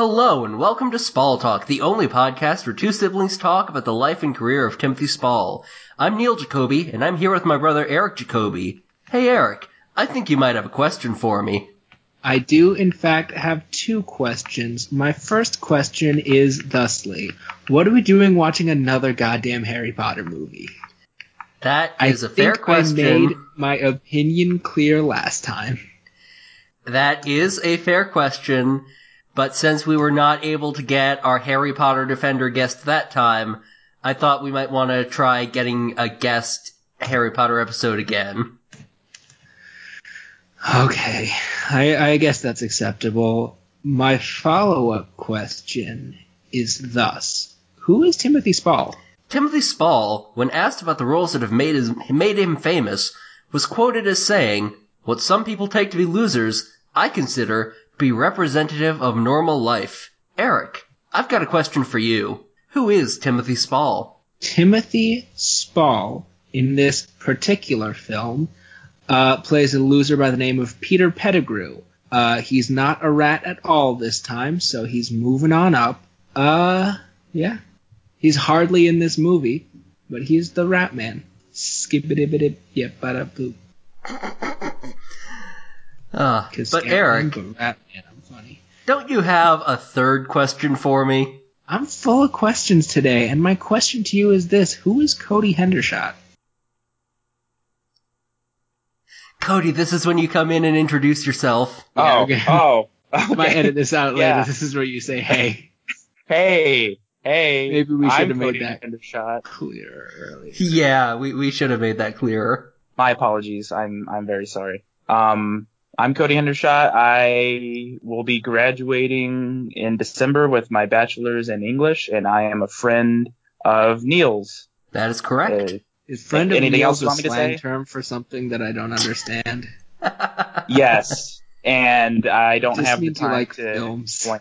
Hello and welcome to Spall Talk, the only podcast where two siblings talk about the life and career of Timothy Spall. I'm Niel Jacoby, and I'm here with my brother Eric Jacoby. Hey Eric, I think you might have a question for me. I do, in fact, have two questions. My first question is thusly What are we doing watching another goddamn Harry Potter movie? That I is a fair question. I made my opinion clear last time. That is a fair question, but since we were not able to get our Harry Potter Defender guest that time, I thought we might want to try getting a guest Harry Potter episode again. Okay, I, I guess that's acceptable. My follow up question is thus Who is Timothy Spall? Timothy Spall, when asked about the roles that have made, his, made him famous, was quoted as saying, What some people take to be losers, I consider be representative of normal life. Eric, I've got a question for you. Who is Timothy Spall? Timothy Spall, in this particular film, uh, plays a loser by the name of Peter Pettigrew. Uh, he's not a rat at all this time, so he's moving on up. Uh, yeah. He's hardly in this movie, but he's the rat man. Skibbity yep, bada boop. Ah, Cause but yeah, Eric, I'm the rat man. I'm funny. don't you have a third question for me? I'm full of questions today, and my question to you is this: Who is Cody Hendershott? Cody, this is when you come in and introduce yourself. Yeah, oh, okay. oh. I might edit this out Yeah. later. This is where you say, "Hey." Hey, hey. Maybe we should have made Cody that Hendershott. clearer earlier. Yeah, we, we should have made that clearer. My apologies. I'm I'm very sorry. Um, I'm Cody Hendershott. I will be graduating in December with my bachelor's in English, and I am a friend of Niel's. That is correct. Uh, Is friend of Anything Niel's else you a want me to slang say? term for something that I don't understand? yes, and I don't Just have the time like to films. explain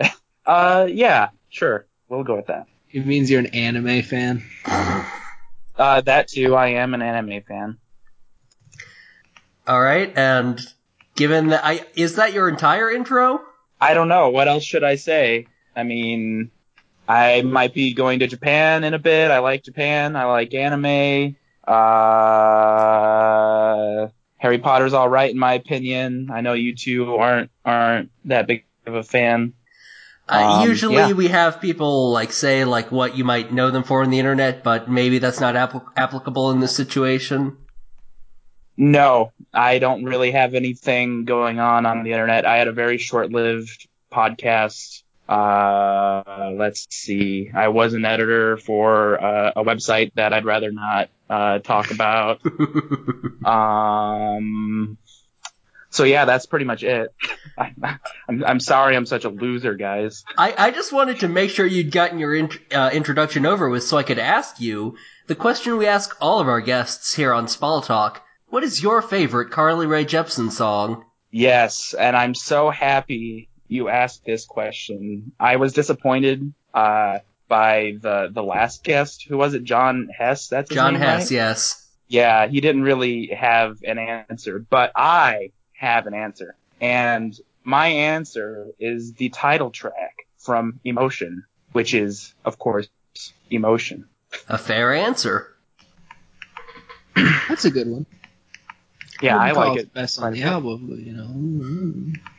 it. uh, yeah, sure. We'll go with that. It means you're an anime fan. Uh, that too. I am an anime fan. All right, and given that I is that your entire intro? I don't know. What else should I say? I mean, I might be going to Japan in a bit. I like Japan. I like anime. Uh, Harry Potter's all right in my opinion. I know you two aren't aren't that big of a fan. Uh, Um, usually yeah. we have people like say like what you might know them for on the internet, but maybe that's not appli applicable in this situation. No, I don't really have anything going on on the internet. I had a very short-lived podcast. Uh, let's see. I was an editor for uh, a website that I'd rather not uh, talk about. Um, so yeah, that's pretty much it. I, I'm, I'm sorry I'm such a loser, guys. I, I just wanted to make sure you'd gotten your int- uh, introduction over with so I could ask you the question we ask all of our guests here on Spall Talk. What is your favorite Carly Rae Jepsen song? Yes, and I'm so happy you asked this question. I was disappointed uh, by the the last guest. Who was it? John Hess. That's his John name, Hess, right? yes. Yeah, he didn't really have an answer, but I have an answer. And my answer is the title track from Emotion, which is, of course, Emotion. A fair answer. That's a good one. Yeah, I Wouldn't call like it it. the best on the album, but you know.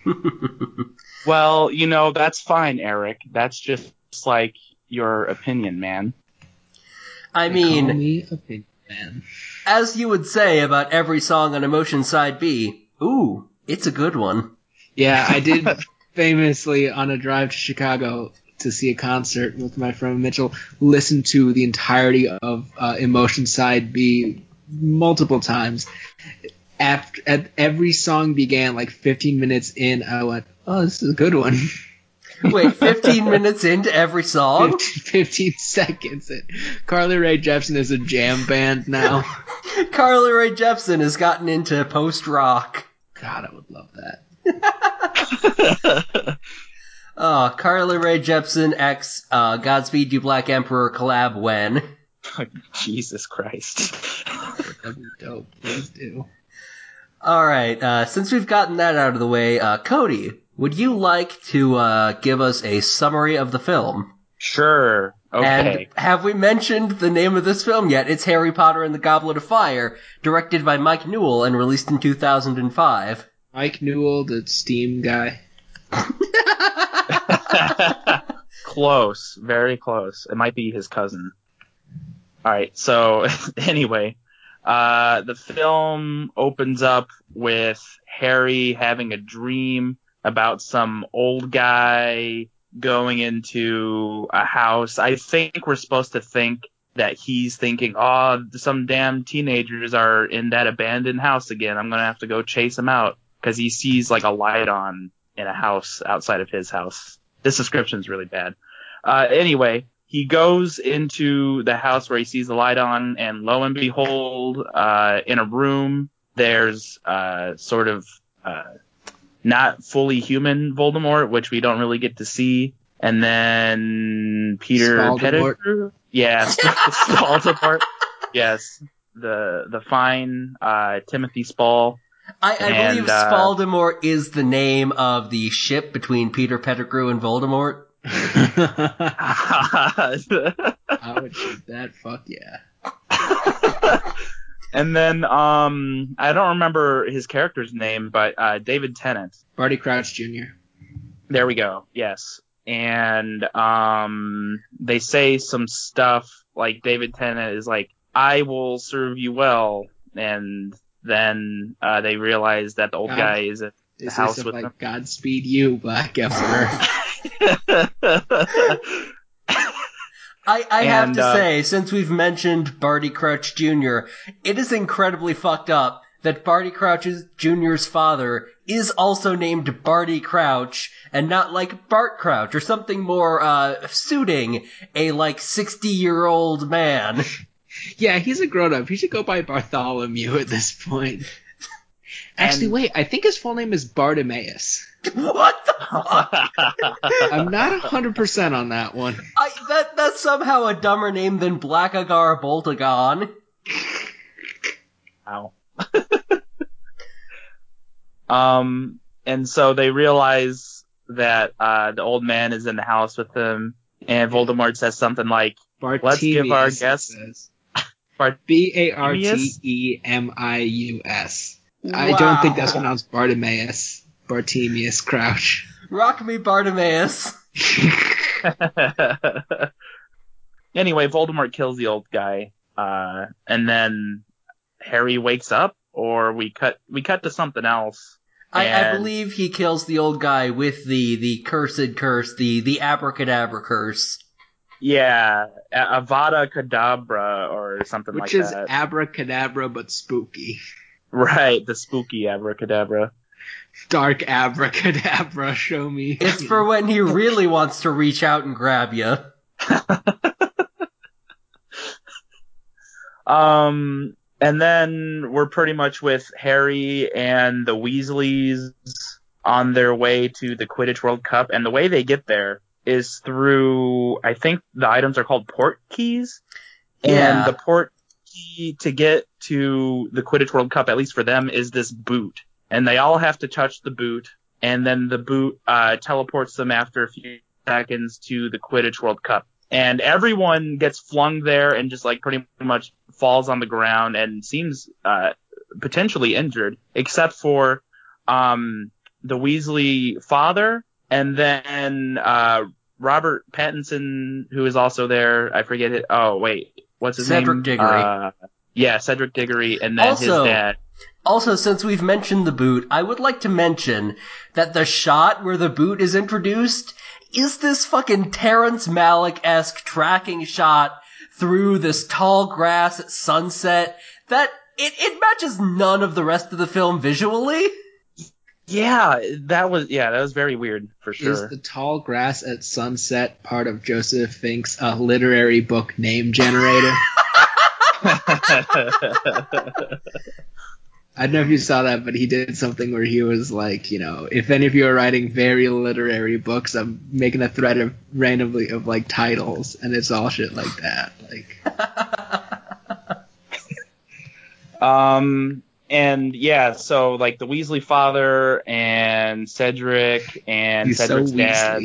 mm. Well, you know, that's fine, Eric. That's just like your opinion, man. I Call mean, me opinion man. as you would say about every song on Emotion Side B, ooh, it's a good one. Yeah, I did famously on a drive to Chicago to see a concert with my friend Mitchell listen to the entirety of uh, Emotion Side B multiple times. After at every song began, like 15 minutes in, I went, "Oh, this is a good one." Wait, 15 minutes into every song? 15, 15 seconds. in. Carly Rae Jepsen is a jam band now. Carly Rae Jepsen has gotten into post rock. God, I would love that. Oh, Carly Rae Jepsen X uh, Godspeed You Black Emperor collab when? Jesus Christ. That'd be dope. Please do. All right, uh, since we've gotten that out of the way, uh, Cody, would you like to uh, give us a summary of the film? Sure. Okay. And have we mentioned the name of this film yet? It's Harry Potter and the Goblet of Fire, directed by Mike Newell and released in 2005. Mike Newell, the Steam guy. close, very close. It might be his cousin. All right. So anyway, uh, the film opens up with Harry having a dream about some old guy going into a house. I think we're supposed to think that he's thinking, oh, some damn teenagers are in that abandoned house again. I'm going to have to go chase them out because he sees like a light on in a house outside of his house. This description is really bad. Uh, anyway, he goes into the house where he sees the light on and lo and behold, uh, in a room, there's, uh, sort of, uh, not fully human Voldemort, which we don't really get to see. And then Peter Spaldemort. Pettigrew. Yeah, Spaldemort. Yes. The, the fine, uh, Timothy Spall. I, I And, believe uh, Spaldemort is the name of the ship between Peter Pettigrew and Voldemort. I would shoot that. Fuck yeah. and then, um, I don't remember his character's name, but, uh, David Tennant. Barty Crouch Jr. There we go. Yes. And um they say some stuff like David Tennant is like, I will serve you well and then uh they realize that the old God. guy is a Is house with like them. Godspeed you, Black Emperor? I, I have to uh, say, since we've mentioned Barty Crouch Jr., it is incredibly fucked up that Barty Crouch Jr.'s father is also named Barty Crouch and not like Bart Crouch or something more, uh, suiting a like 60 year old man. yeah, he's a grown up. He should go by Bartholomew at this point. Actually, And- wait. I think his full name is Bartimaeus. what the I'm not hundred percent on that one. I, that, that's somehow a dumber name than Blackagar Boltagon. Ow. um, and so they realize that uh, the old man is in the house with them, and Voldemort says something like, Bartimaeus. Let's give our it guest- Bart- B A R T E M I U S. I don't think that's pronounced Bartimaeus. Bartimaeus Crouch. Rock me, Bartimaeus. anyway, Voldemort kills the old guy, uh, and then Harry wakes up, or we cut we cut to something else. I, I believe he kills the old guy with the, the cursed curse, the, the abracadabra curse. Yeah, Avada Kedavra or something Which like that. Which is abracadabra but spooky. Right, the spooky Abracadabra. Dark abracadabra, show me. It's for when he really wants to reach out and grab you. Um, and then we're pretty much with Harry and the Weasleys on their way to the Quidditch World Cup, and the way they get there is through, I think the items are called port keys, Yeah. and the port key to get to the Quidditch World Cup, at least for them, is this boot, and they all have to touch the boot, and then the boot uh, teleports them after a few seconds to the Quidditch World Cup. And everyone gets flung there and just like pretty much falls on the ground and seems uh, potentially injured, except for um, the Weasley father and then uh, Robert Pattinson, who is also there. I forget it. Oh wait, what's his Cedric name? Diggory. Uh, yeah, Cedric Diggory, and then Also- his dad. Also, since we've mentioned the boot, I would like to mention that the shot where the boot is introduced is this fucking Terrence Malick-esque tracking shot through this tall grass at sunset that it, it matches none of the rest of the film visually. Yeah, that was yeah, that was very weird for sure. Is the tall grass at sunset part of Joseph Fink's uh, literary book name generator? I don't know if you saw that, but he did something where he was like, you know, if any of you are writing very literary books, I'm making a thread of randomly of like titles, and it's all shit like that. Like, Um, and yeah, so like the Weasley father and Cedric and He's so Cedric's dad,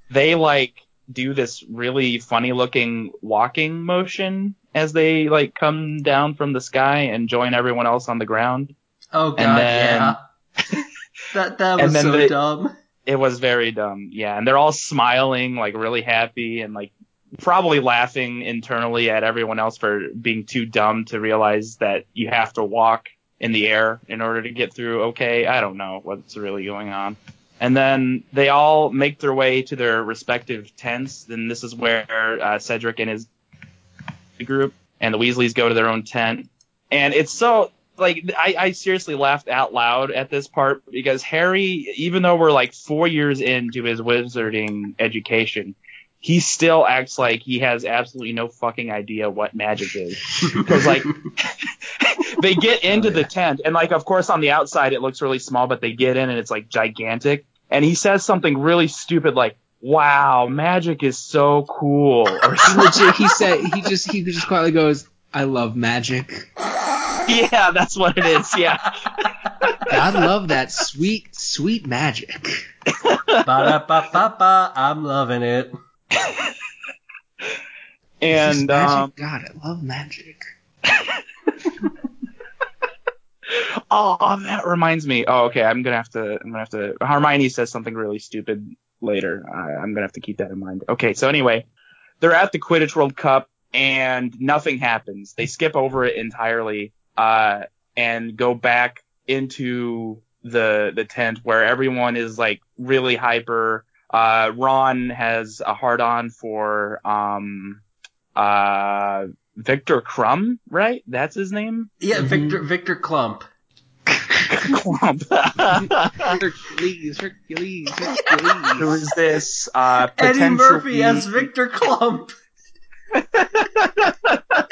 they like do this really funny looking walking motion as they like come down from the sky and join everyone else on the ground. Oh god, then- yeah. that that was so they- dumb. It was very dumb, yeah, and they're all smiling, like really happy and like probably laughing internally at everyone else for being too dumb to realize that you have to walk in the air in order to get through. Okay, I don't know what's really going on. And then they all make their way to their respective tents. Then this is where uh, Cedric and his group and the Weasleys go to their own tent. And it's so like I, I seriously laughed out loud at this part because Harry, even though we're like four years into his wizarding education, he still acts like he has absolutely no fucking idea what magic is. Because like they get into the tent and like of course on the outside it looks really small, but they get in and it's like gigantic. And he says something really stupid like, "Wow, magic is so cool," or He legit, he said he just he just quietly goes, "I love magic. yeah, that's what it is. Yeah. God love that sweet sweet magic." Ba-da-ba-ba-ba, I'm loving it. And magic? um, God, I love magic. oh, that reminds me. Oh, okay. I'm gonna have to. I'm gonna have to. Hermione says something really stupid later. I, I'm gonna have to keep that in mind. Okay. So anyway, they're at the Quidditch World Cup and nothing happens. They skip over it entirely. Uh, and go back into the the tent where everyone is like really hyper. Uh, Ron has a hard on for um uh Viktor Krum, right? That's his name. Yeah, Mhm. Victor Victor Clump. Clump. Hercules, Hercules, Hercules. Who is this? Uh, Eddie potentially- Murphy as Victor Clump.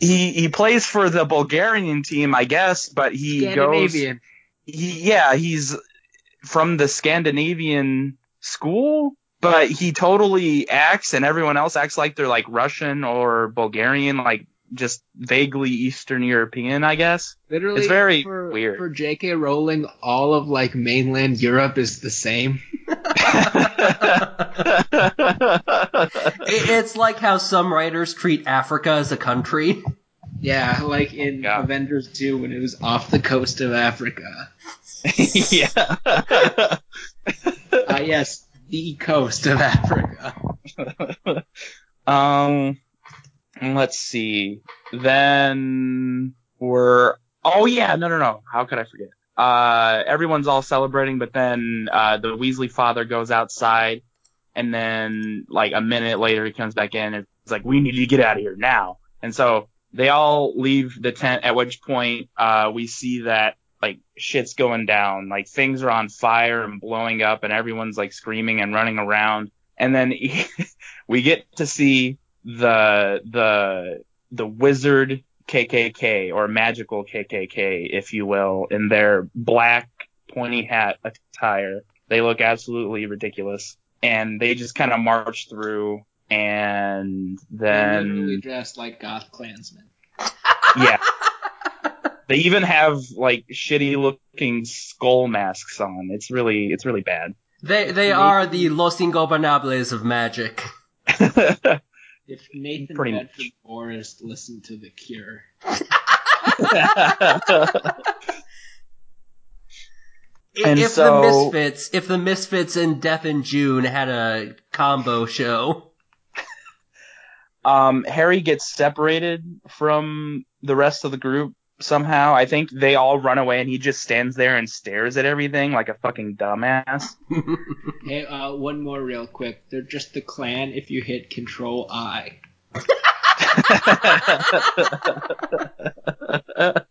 He he plays for the Bulgarian team, I guess, but he goes. He, yeah, he's from the Scandinavian school, but he totally acts, and everyone else acts like they're like Russian or Bulgarian, like just vaguely Eastern European, I guess. Literally, It's very for, weird. For J.K. Rowling, all of like mainland Europe is the same. It- It's like how some writers treat Africa as a country. Yeah, like in Yeah. Avengers 2 when it was off the coast of Africa. yeah. Ah, yes, the coast of Africa. um, let's see. Then we're. Oh yeah, no, no, no. How could I forget? Uh, everyone's all celebrating, but then uh, the Weasley father goes outside, and then like a minute later he comes back in and it's like, "We need to get out of here now." And so they all leave the tent. At which point, uh, we see that like shit's going down, like things are on fire and blowing up, and everyone's like screaming and running around. And then we get to see the the the wizard KKK or magical KKK, if you will, in their black pointy hat attire. They look absolutely ridiculous, and they just kind of march through, and They're literally dressed like goth Klansmen. yeah. They even have like shitty looking skull masks on. It's really it's really bad. They they are the Los Ingobernables of magic. If Nathan Pretty Bedford much. Forrest listened to The Cure. And if so- the Misfits, if the Misfits and Death in June had a combo show, um, Harry gets separated from the rest of the group somehow. I think they all run away and he just stands there and stares at everything like a fucking dumbass. Hey, uh, one more real quick. They're just the clan if you hit Control I.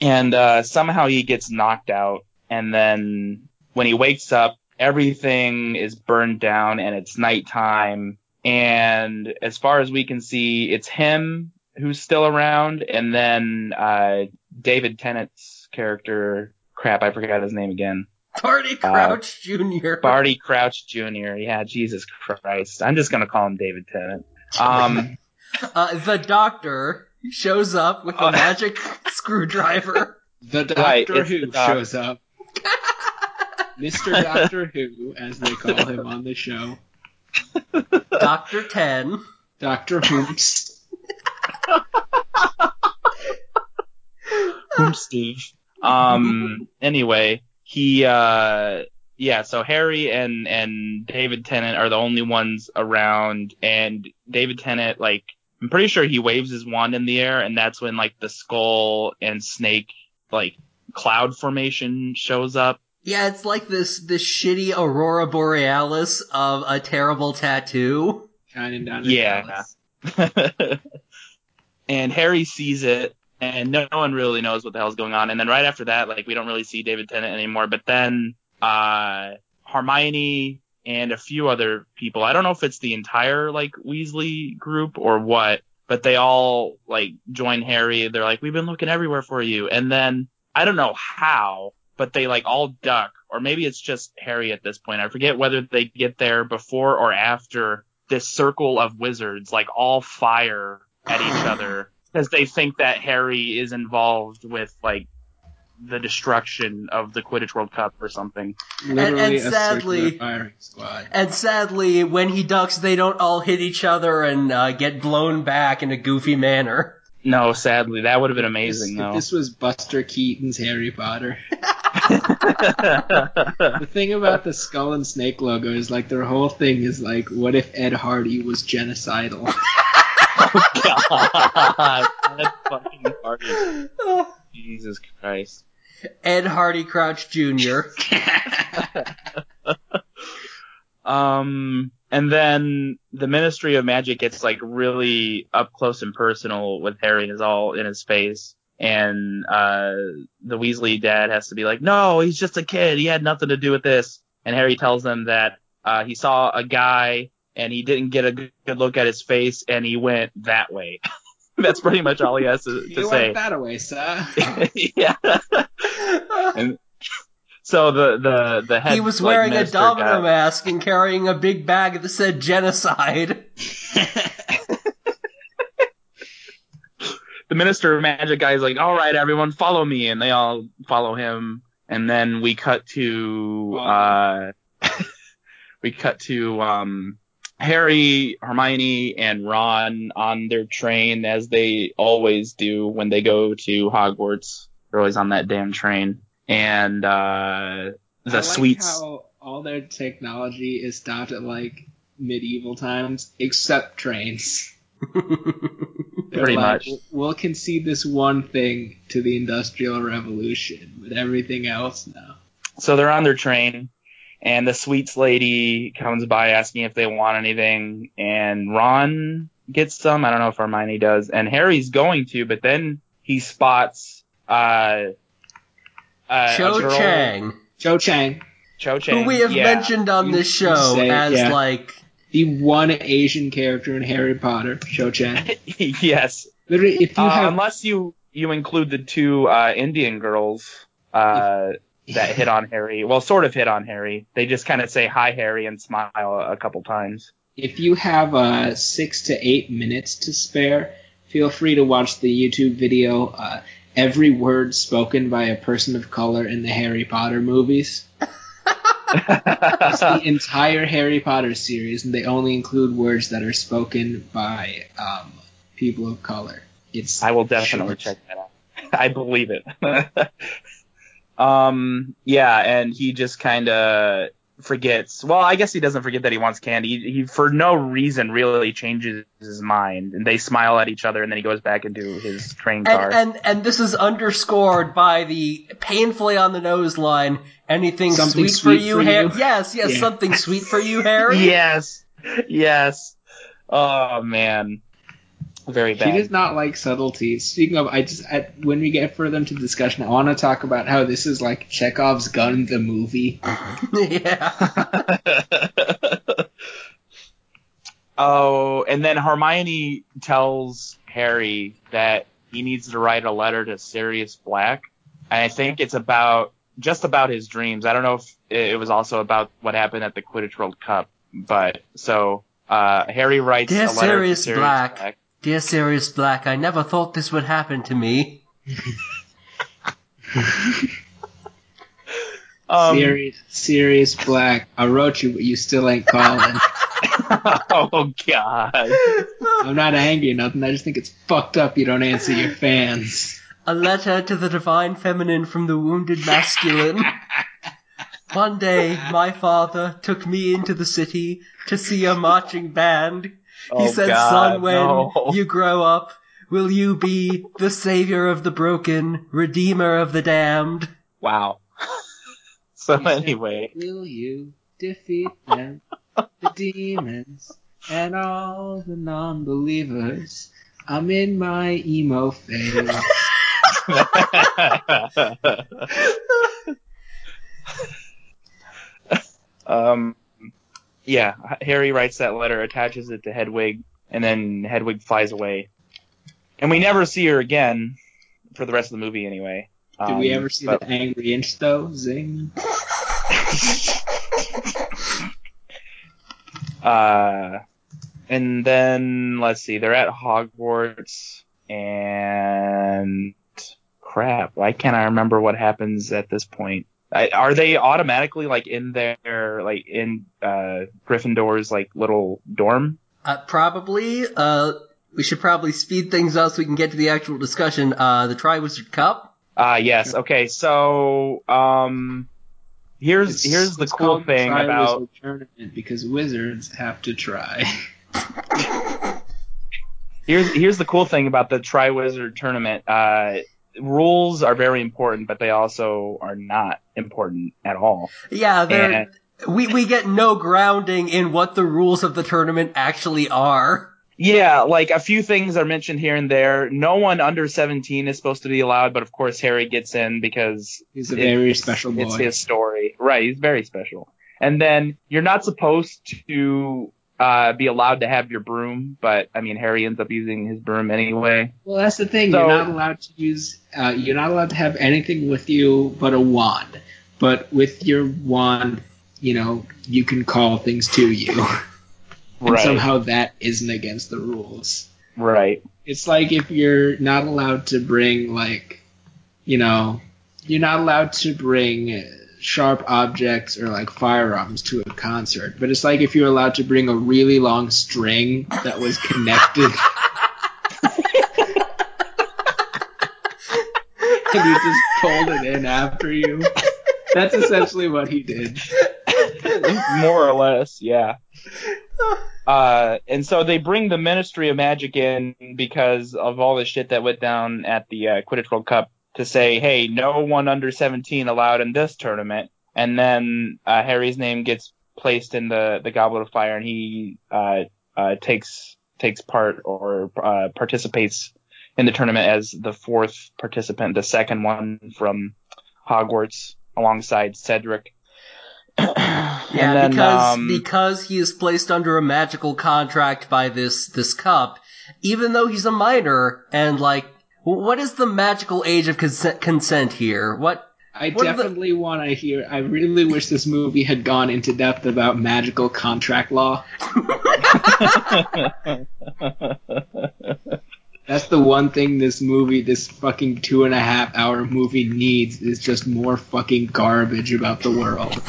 and uh, somehow he gets knocked out and then when he wakes up everything is burned down and it's nighttime and as far as we can see it's him who's still around and then uh, david tennant's character crap i forgot his name again Barty Crouch Jr. barty crouch jr yeah jesus christ i'm just gonna call him david tennant Um, Uh, the doctor shows up with a Uh. magic screwdriver. The Doctor Right, Who the doc- shows up. Mr. Doctor Who, as they call him on the show. Doctor Ten. Doctor Hoops. Steve. Um. Anyway, he. Uh. Yeah. So Harry and and David Tennant are the only ones around, and David Tennant, like, I'm pretty sure he waves his wand in the air, and that's when like the skull and snake like cloud formation shows up. Yeah, it's like this this shitty aurora borealis of a terrible tattoo. Shining down Yeah. and Harry sees it, and no one really knows what the hell's going on. And then right after that, like we don't really see David Tennant anymore. But then uh, Hermione and a few other people. I don't know if it's the entire like Weasley group or what, but they all like join Harry. They're like, "We've been looking everywhere for you." And then I don't know how, but they like all duck, or maybe it's just Harry at this point. I forget whether they get there before or after this circle of wizards, like all fire at each other because they think that Harry is involved with like the destruction of the Quidditch World Cup or something. Literally and a sadly- circular firing squad. And sadly, when he ducks, they don't all hit each other and uh, get blown back in a goofy manner. No, sadly, that would have been amazing if though. this was Buster Keaton's Harry Potter. The thing about the skull and snake logo is like their whole thing is like, what if Ed Hardy was genocidal? oh God, that fucking party. Jesus Christ. Ed Hardy Crouch Jr. Um, and then the Ministry of Magic gets like really up close and personal with Harry and is all in his face. And, uh, the Weasley dad has to be like, no, he's just a kid. He had nothing to do with this. And Harry tells them that, uh, he saw a guy and he didn't get a good look at his face and he went that way. That's pretty much all he has to, to you say. went that away, sir. yeah. And so the, the, the head. he was like, wearing a domino guy- mask and carrying a big bag that said genocide. the minister of magic guy is like, all right, everyone follow me. And they all follow him. And then we cut to, uh, we cut to, um, Harry, Hermione, and Ron on their train as they always do when they go to Hogwarts. They're always on that damn train. And, uh, I the like suites. how all their technology is stopped at like medieval times, except trains. Pretty like, much. We'll concede this one thing to the Industrial Revolution, but everything else, no. So they're on their train, and the sweets lady comes by asking if they want anything, and Ron gets some. I don't know if Hermione does, and Harry's going to, but then he spots uh, uh Cho girl, Chang. Cho Chang, Cho Chang, who we have yeah. mentioned on You- this show say as yeah. like the one Asian character in Harry Potter, Cho Chang. yes, Literally, if you uh, have unless you you include the two uh, Indian girls. Uh, that hit on Harry. Well, sort of hit on Harry. They just kind of say hi, Harry, and smile a, a couple times. If you have uh, six to eight minutes to spare, feel free to watch the YouTube video uh, "Every Word Spoken by a Person of Color in the Harry Potter Movies." It's the entire Harry Potter series, and they only include words that are spoken by um, people of color. It's I will definitely short. check that out. I believe it. um, yeah, and he just kind of forgets. Well, I guess he doesn't forget that he wants candy. He, he, for no reason, really changes his mind, and they smile at each other, and then he goes back into his train car. and, and and this is underscored by the painfully on the nose line. Anything Something sweet, for you, for Harry? you? Yes, yes, Yeah. something sweet for you, Harry. yes, yes. Oh man, very He bad. does not like subtleties. Speaking of, I just I, when we get further into the discussion, I want to talk about how this is like Chekhov's gun, the movie. yeah. oh, and then Hermione tells Harry that he needs to write a letter to Sirius Black. And I think it's about just about his dreams. I don't know if it was also about what happened at the Quidditch World Cup, but so uh, Harry writes Dear a letter Sirius to Sirius Black. Black. Dear Sirius Black, I never thought this would happen to me. Um, Sirius, Sirius Black. I wrote you, but you still ain't calling. oh God. I'm not angry or nothing. I just think it's fucked up you don't answer your fans. A letter to the divine feminine from the wounded masculine. One day, my father took me into the city to see a marching band. He Oh, said, God, son, when no. you grow up, will you be the savior of the broken, redeemer of the damned? Wow. so He said, anyway, Will you defeat them, the demons, and all the non-believers? I'm in my emo phase. um, yeah, Harry writes that letter, attaches it to Hedwig, and then Hedwig flies away. And we never see her again for the rest of the movie, anyway. Did we Um, ever see but- the angry inch though? Zing. Uh, and then let's see, they're at Hogwarts, and crap, why can't I remember what happens at this point? I, are they automatically like in their like in uh Gryffindor's like little dorm? Uh, probably. Uh, we should probably speed things up so we can get to the actual discussion. Uh, the Triwizard Cup. Uh yes. Okay, so um, here's It's- here's the it's cool thing Triwizard about tournament because wizards have to try. here's here's the cool thing about the Triwizard tournament. Uh, rules are very important, but they also are not important at all. Yeah, they're, And- we, we get no grounding in what the rules of the tournament actually are. Yeah, like a few things are mentioned here and there. No one under 17 is supposed to be allowed, but of course Harry gets in because He's a very special boy. it's his story. Right, he's very special. And then you're not supposed to uh, be allowed to have your broom, but I mean Harry ends up using his broom anyway. Well, that's the thing. So- you're not allowed to use. Uh, you're not allowed to have anything with you but a wand. But with your wand, you know, you can call things to you. and Right. somehow that isn't against the rules. Right. It's like if you're not allowed to bring like, you know, you're not allowed to bring sharp objects or like firearms to a concert. But it's like if you're allowed to bring a really long string that was connected. and you just pulled it in after you. That's essentially what he did. More or less, yeah. Uh, and so they bring the Ministry of Magic in because of all the shit that went down at the uh, Quidditch World Cup to say, hey, no one under 17 allowed in this tournament. And then uh, Harry's name gets placed in the, the Goblet of Fire, and he uh, uh, takes takes part or uh, participates in the tournament as the fourth participant, the second one from Hogwarts, alongside Cedric. Yeah, then, because um, because he is placed under a magical contract by this this cup, even though he's a minor and like, what is the magical age of consent, consent here? What? I What are the- definitely want to hear. I really wish this movie had gone into depth about magical contract law. That's the one thing this movie, this fucking two and a half hour movie needs is just more fucking garbage about the world.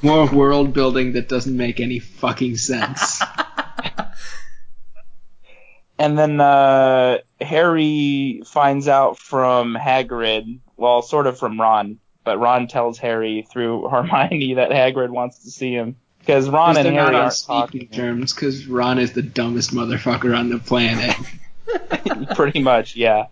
More world building that doesn't make any fucking sense. And then uh, Harry finds out from Hagrid, well, sort of from Ron, but Ron tells Harry through Hermione that Hagrid wants to see him because Ron and Harry not on aren't speaking talking. terms because Ron is the dumbest motherfucker on the planet. Pretty much, yeah.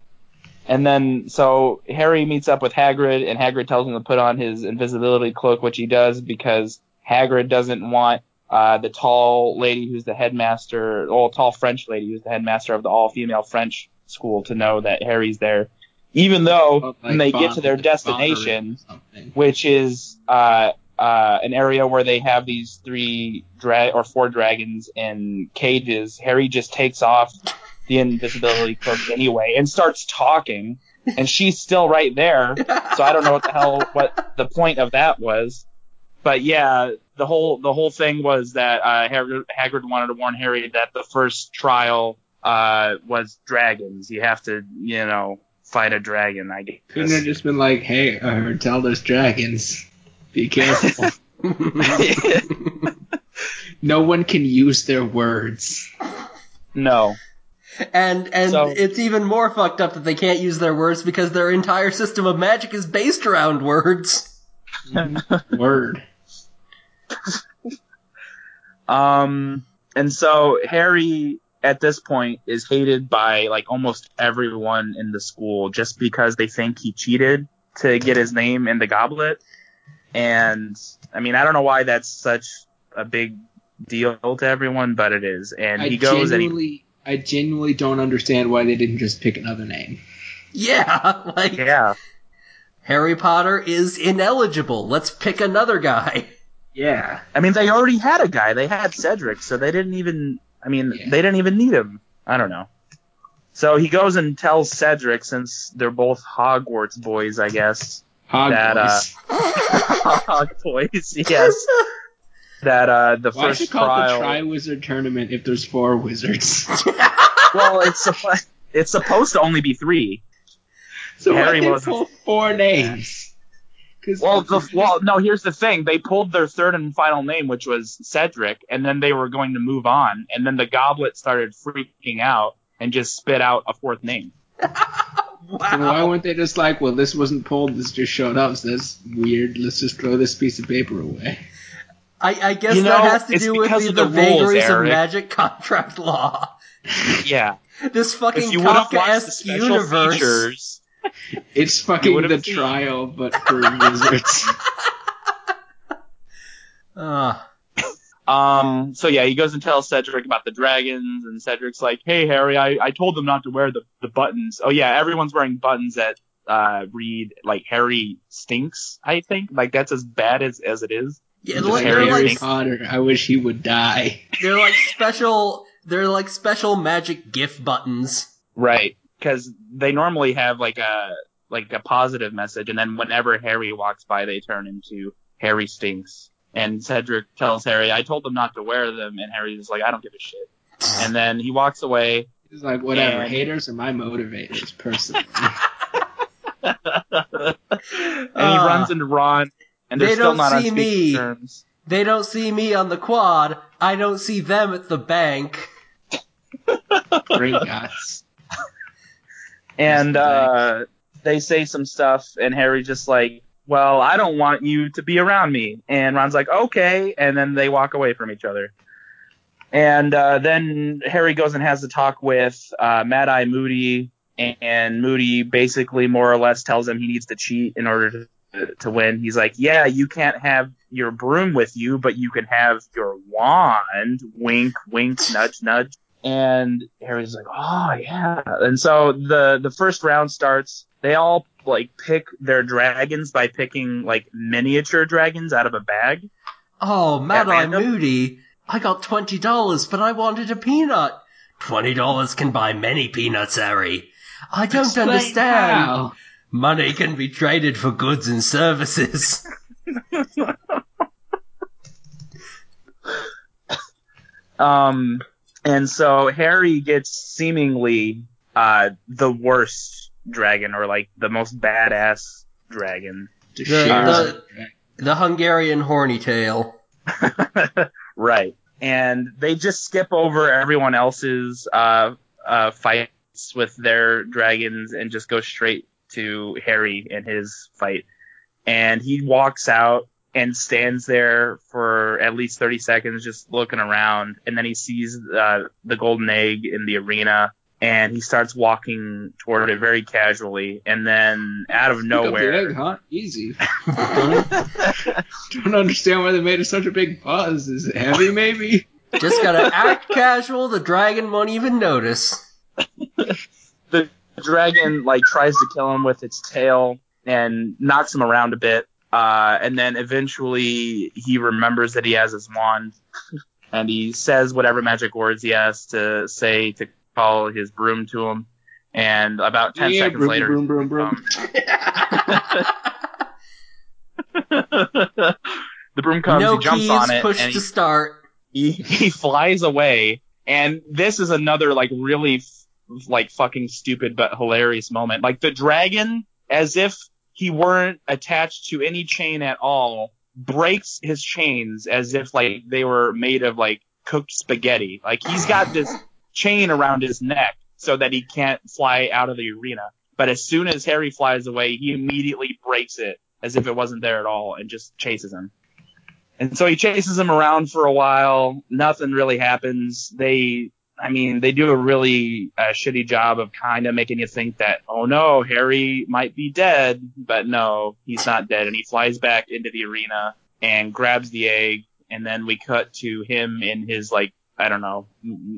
And then so Harry meets up with Hagrid, and Hagrid tells him to put on his invisibility cloak, which he does because Hagrid doesn't want uh, the tall lady who's the headmaster, or tall French lady who's the headmaster of the all-female French school, to know that Harry's there. Even though Like when they get to their destination, Bond which is uh, uh, an area where they have these three dra- or four dragons in cages. Harry just takes off the invisibility cloak anyway and starts talking, and she's still right there. So I don't know what the hell what the point of that was. But yeah, the whole the whole thing was that uh, Hagrid, Hagrid wanted to warn Harry that the first trial uh, was dragons. You have to, you know, fight a dragon. I guess. Couldn't have just been like, hey, I heard tell there's dragons. Be careful. no one can use their words. no. And and So- it's even more fucked up that they can't use their words because their entire system of magic is based around words. Word. Um, and so Harry at this point is hated by like almost everyone in the school just because they think he cheated to get his name in the goblet. And I mean, I don't know why that's such a big deal to everyone, but it is. And I he goes and he, genuinely, I genuinely don't understand why they didn't just pick another name. Yeah, like yeah, Harry Potter is ineligible. Let's pick another guy. Yeah. I mean, they already had a guy. They had Cedric, so they didn't even. I mean, Yeah. they didn't even need him. I don't know. So he goes and tells Cedric, since they're both Hogwarts boys, I guess. Hog That, uh, boys. Hog boys, yes. That uh, the Why is first it called trial. the Tri-Wizard Tournament if there's four wizards? well, it's it's supposed to only be three. so Harry why they wasn't- pull four names? 'Cause Well, the well, no. Here's the thing: they pulled their third and final name, which was Cedric, and then they were going to move on, and then the Goblet started freaking out and just spit out a fourth name. then why weren't they just like, well, this wasn't pulled, this just showed up, so that's weird. Let's just throw this piece of paper away. I, I guess You know, that has to do with the, the the rules, vagaries of magic contract law. Yeah, This fucking if you would have watched the Kafkaesque universe. features, It's fucking the seen. trial, but for wizards. Ah, Um, so yeah, he goes and tells Cedric about the dragons, and Cedric's like, "Hey Harry, I, I told them not to wear the, the buttons. Oh yeah, everyone's wearing buttons that uh read like Harry stinks. I think like that's as bad as as it is. yeah, Just like, Harry Harry like Potter, I wish he would die. they're like special. They're like special magic gift buttons. Right, because they normally have like a like a positive message, and then whenever Harry walks by, they turn into Harry stinks. And Cedric tells Harry, "I told them not to wear them," and Harry's like, "I don't give a shit." And then he walks away. He's like, whatever, And- haters are my motivators, personally. and he Ah. runs into Ron, and they're They still don't not on speaking me. terms. They don't see me on the quad. I don't see them at the bank. Gringotts. And uh, they say some stuff, and Harry just like, "Well, I don't want you to be around me." And Ron's like, "Okay," and then they walk away from each other. And uh, then Harry goes and has a talk with uh, Mad Eye Moody, and Moody basically more or less tells him he needs to cheat in order to, to win. He's like, "Yeah, you can't have your broom with you, but you can have your wand." Wink, wink, nudge, nudge. And Harry's like, "Oh yeah." And so the the first round starts. They all like pick their dragons by picking like miniature dragons out of a bag. Oh, Mad Eye? Moody. I got twenty dollars, but I wanted a peanut. Twenty dollars can buy many peanuts, Harry. I don't Explain understand. how. Money can be traded for goods and services. Um, and so Harry gets seemingly uh the worst dragon or like the most badass dragon. To The- share the- the- The Hungarian horny tail. right. And they just skip over everyone else's uh, uh, fights with their dragons and just go straight to Harry and his fight. And he walks out and stands there for at least 30 seconds just looking around. And then he sees uh, the golden egg in the arena and he starts walking toward it very casually. And then out of Pick the nowhere. egg, huh? Easy. don't, don't understand why they made it such a big buzz. Is it heavy, maybe? Just gotta act casual, the dragon won't even notice. the dragon like tries to kill him with its tail and knocks him around a bit. Uh, and then eventually he remembers that he has his wand and he says whatever magic words he has to say to call his broom to him. And about 10 Yeah, seconds broom, later, broom, broom, broom. um, the The broom comes, no he jumps keys, on it, push and to he, start. he he flies away. And this is another like really f- like fucking stupid but hilarious moment. Like the dragon, as if he weren't attached to any chain at all, breaks his chains as if like they were made of like cooked spaghetti. Like he's got this chain around his neck so that he can't fly out of the arena. But as soon as Harry flies away, he immediately breaks it as if it wasn't there at all and just chases him. And so he chases him around for a while. Nothing really happens. They, I mean, they do a really uh, shitty job of kind of making you think that, oh no, Harry might be dead, but no, he's not dead. And he flies back into the arena and grabs the egg. And then we cut to him in his like, I don't know,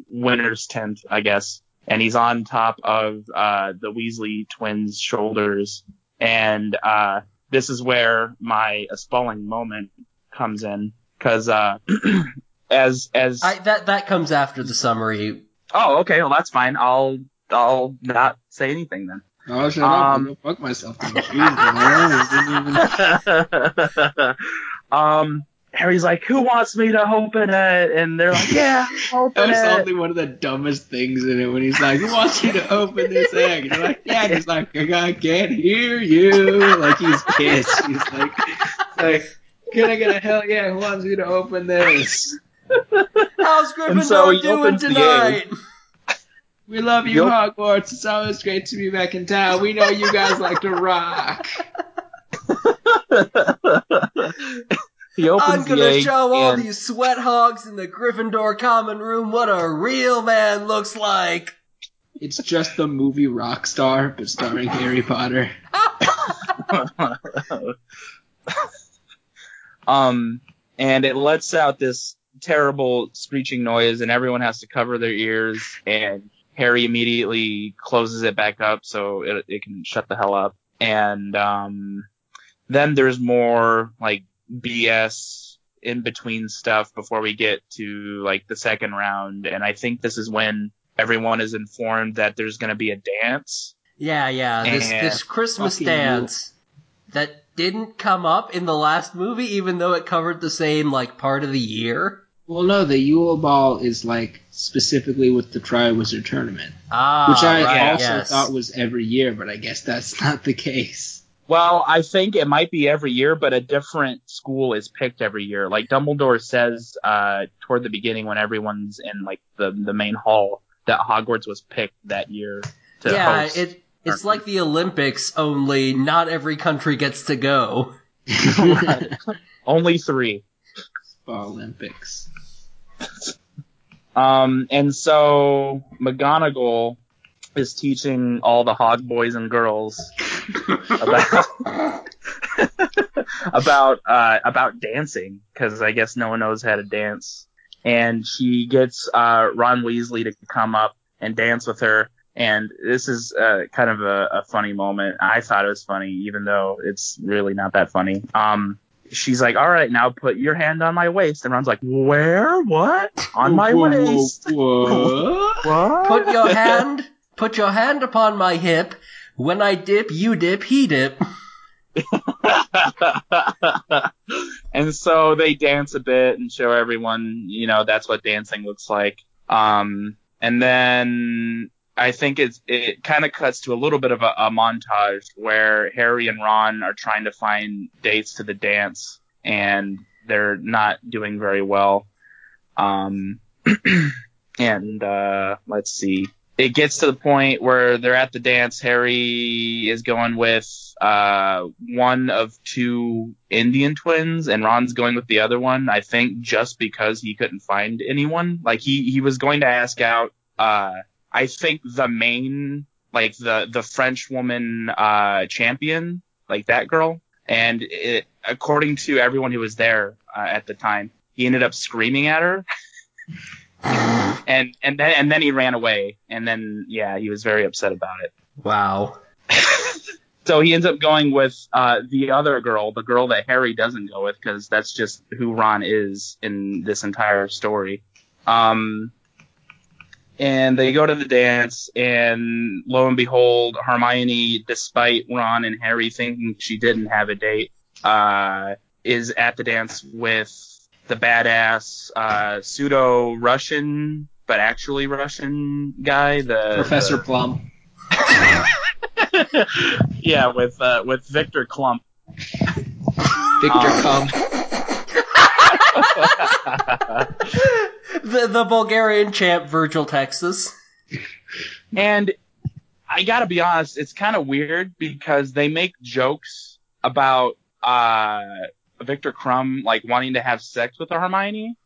winner's tent, I guess. And he's on top of uh, the Weasley twins' shoulders. And uh, this is where my Spalling moment comes in because uh, as as I, that that comes after the summary. oh okay well that's fine I'll I'll not say anything then Oh, shut Um, up. Fuck myself. then. Jesus, I didn't even- um Harry's like who wants me to open it and they're like yeah That open was it only one of the dumbest things in it when he's like, "Who wants you to open this egg?" And they're like, "Yeah." And he's like, "I can't hear you." Like he's pissed. He's like, like, "Can I get a hell yeah? Who wants me to open this?" How's Gryffindor so doing tonight? We love you, Yup. Hogwarts. It's always great to be back in town. We know you guys like to rock. he opens I'm gonna egg show all and- these sweat hogs in the Gryffindor common room what a real man looks like. It's just the movie Rockstar, but starring Harry Potter. um, and it lets out this terrible screeching noise, and everyone has to cover their ears. And Harry immediately closes it back up so it, it can shut the hell up. And um, then there's more like BS in between stuff before we get to like the second round. And I think this is when everyone is informed that there's going to be a dance. Yeah, yeah, this this Christmas dance that didn't come up in the last movie, even though it covered the same like part of the year. Well, no, the Yule Ball is like specifically with the Triwizard Tournament, Ah, which I right, also yes. thought was every year, but I guess that's not the case. Well, I think it might be every year, but a different school is picked every year. Like Dumbledore says uh, toward the beginning when everyone's in like the the main hall that Hogwarts was picked that year to yeah, host. it it's like the Olympics, only not every country gets to go. Only three. Olympics. Um, and so McGonagall is teaching all the Hog boys and girls about about uh, about dancing because I guess no one knows how to dance. And she gets uh, Ron Weasley to come up and dance with her. And this is uh, kind of a, a funny moment. I thought it was funny, even though it's really not that funny. Um, she's like, "All right, now put your hand on my waist." And Ron's like, "Where? What? On my Whoa, waist? whoa, what? What?" Put your hand, put your hand upon my hip. When I dip, you dip, he dip. and so they dance a bit and show everyone, you know, that's what dancing looks like. Um, and then I think it's, it kind of cuts to a little bit of a, a montage where Harry and Ron are trying to find dates to the dance and they're not doing very well. Um, and, uh, let's see. It gets to the point where they're at the dance. Harry is going with, uh, one of two Indian twins and Ron's going with the other one. I think just because he couldn't find anyone. Like he, he was going to ask out, uh, I think the main, like the, the French woman, uh, champion, like that girl. And it, according to everyone who was there uh, at the time, he ended up screaming at her. and, and then, and then he ran away. And then, yeah, he was very upset about it. Wow. So he ends up going with uh, the other girl, the girl that Harry doesn't go with, because that's just who Ron is in this entire story. Um, and they go to the dance, and lo and behold, Hermione, despite Ron and Harry thinking she didn't have a date, uh, is at the dance with the badass uh, pseudo Russian, but actually Russian guy, the Professor the- Plum. yeah, with uh, with Victor Klump. Victor Um, Cum. The, the Bulgarian champ Virgil Texas. And I gotta be honest, it's kind of weird because they make jokes about uh Viktor Krum like wanting to have sex with Hermione,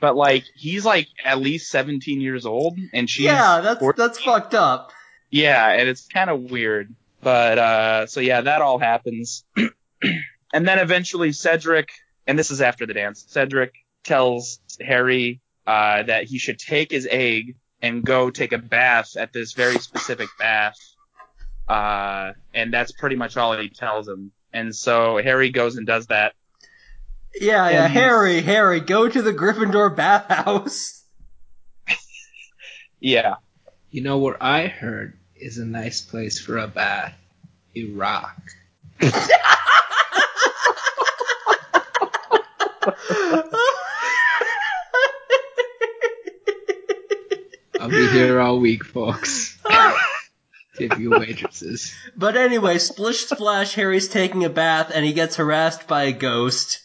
but like he's like at least 17 years old and she's yeah, that's 14. that's fucked up. yeah, and it's kind of weird. But uh so yeah, that all happens. and then eventually Cedric, and this is after the dance. Cedric tells Harry uh that he should take his egg and go take a bath at this very specific bath. Uh, and that's pretty much all he tells him. And so Harry goes and does that. Yeah, yeah, And- Harry, Harry, go to the Gryffindor bathhouse. Yeah. You know what I heard is a nice place for a bath? Iraq. I'll be here all week, folks. Give you waitresses. but anyway, splish splash, Harry's taking a bath and he gets harassed by a ghost.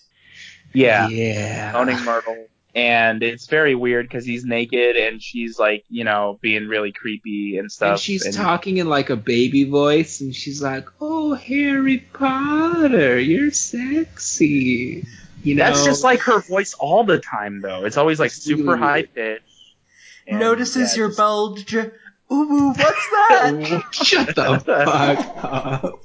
Yeah. Yeah. Moaning Myrtle. And it's very weird because he's naked and she's like, you know, being really creepy and stuff. And she's talking in like a baby voice, and she's like, "Oh, Harry Potter, you're sexy." You know, That's just like her voice all the time, though. It's always like super high weird. pitched. Notices your bulge. Ooh, what's that? shut the fuck up.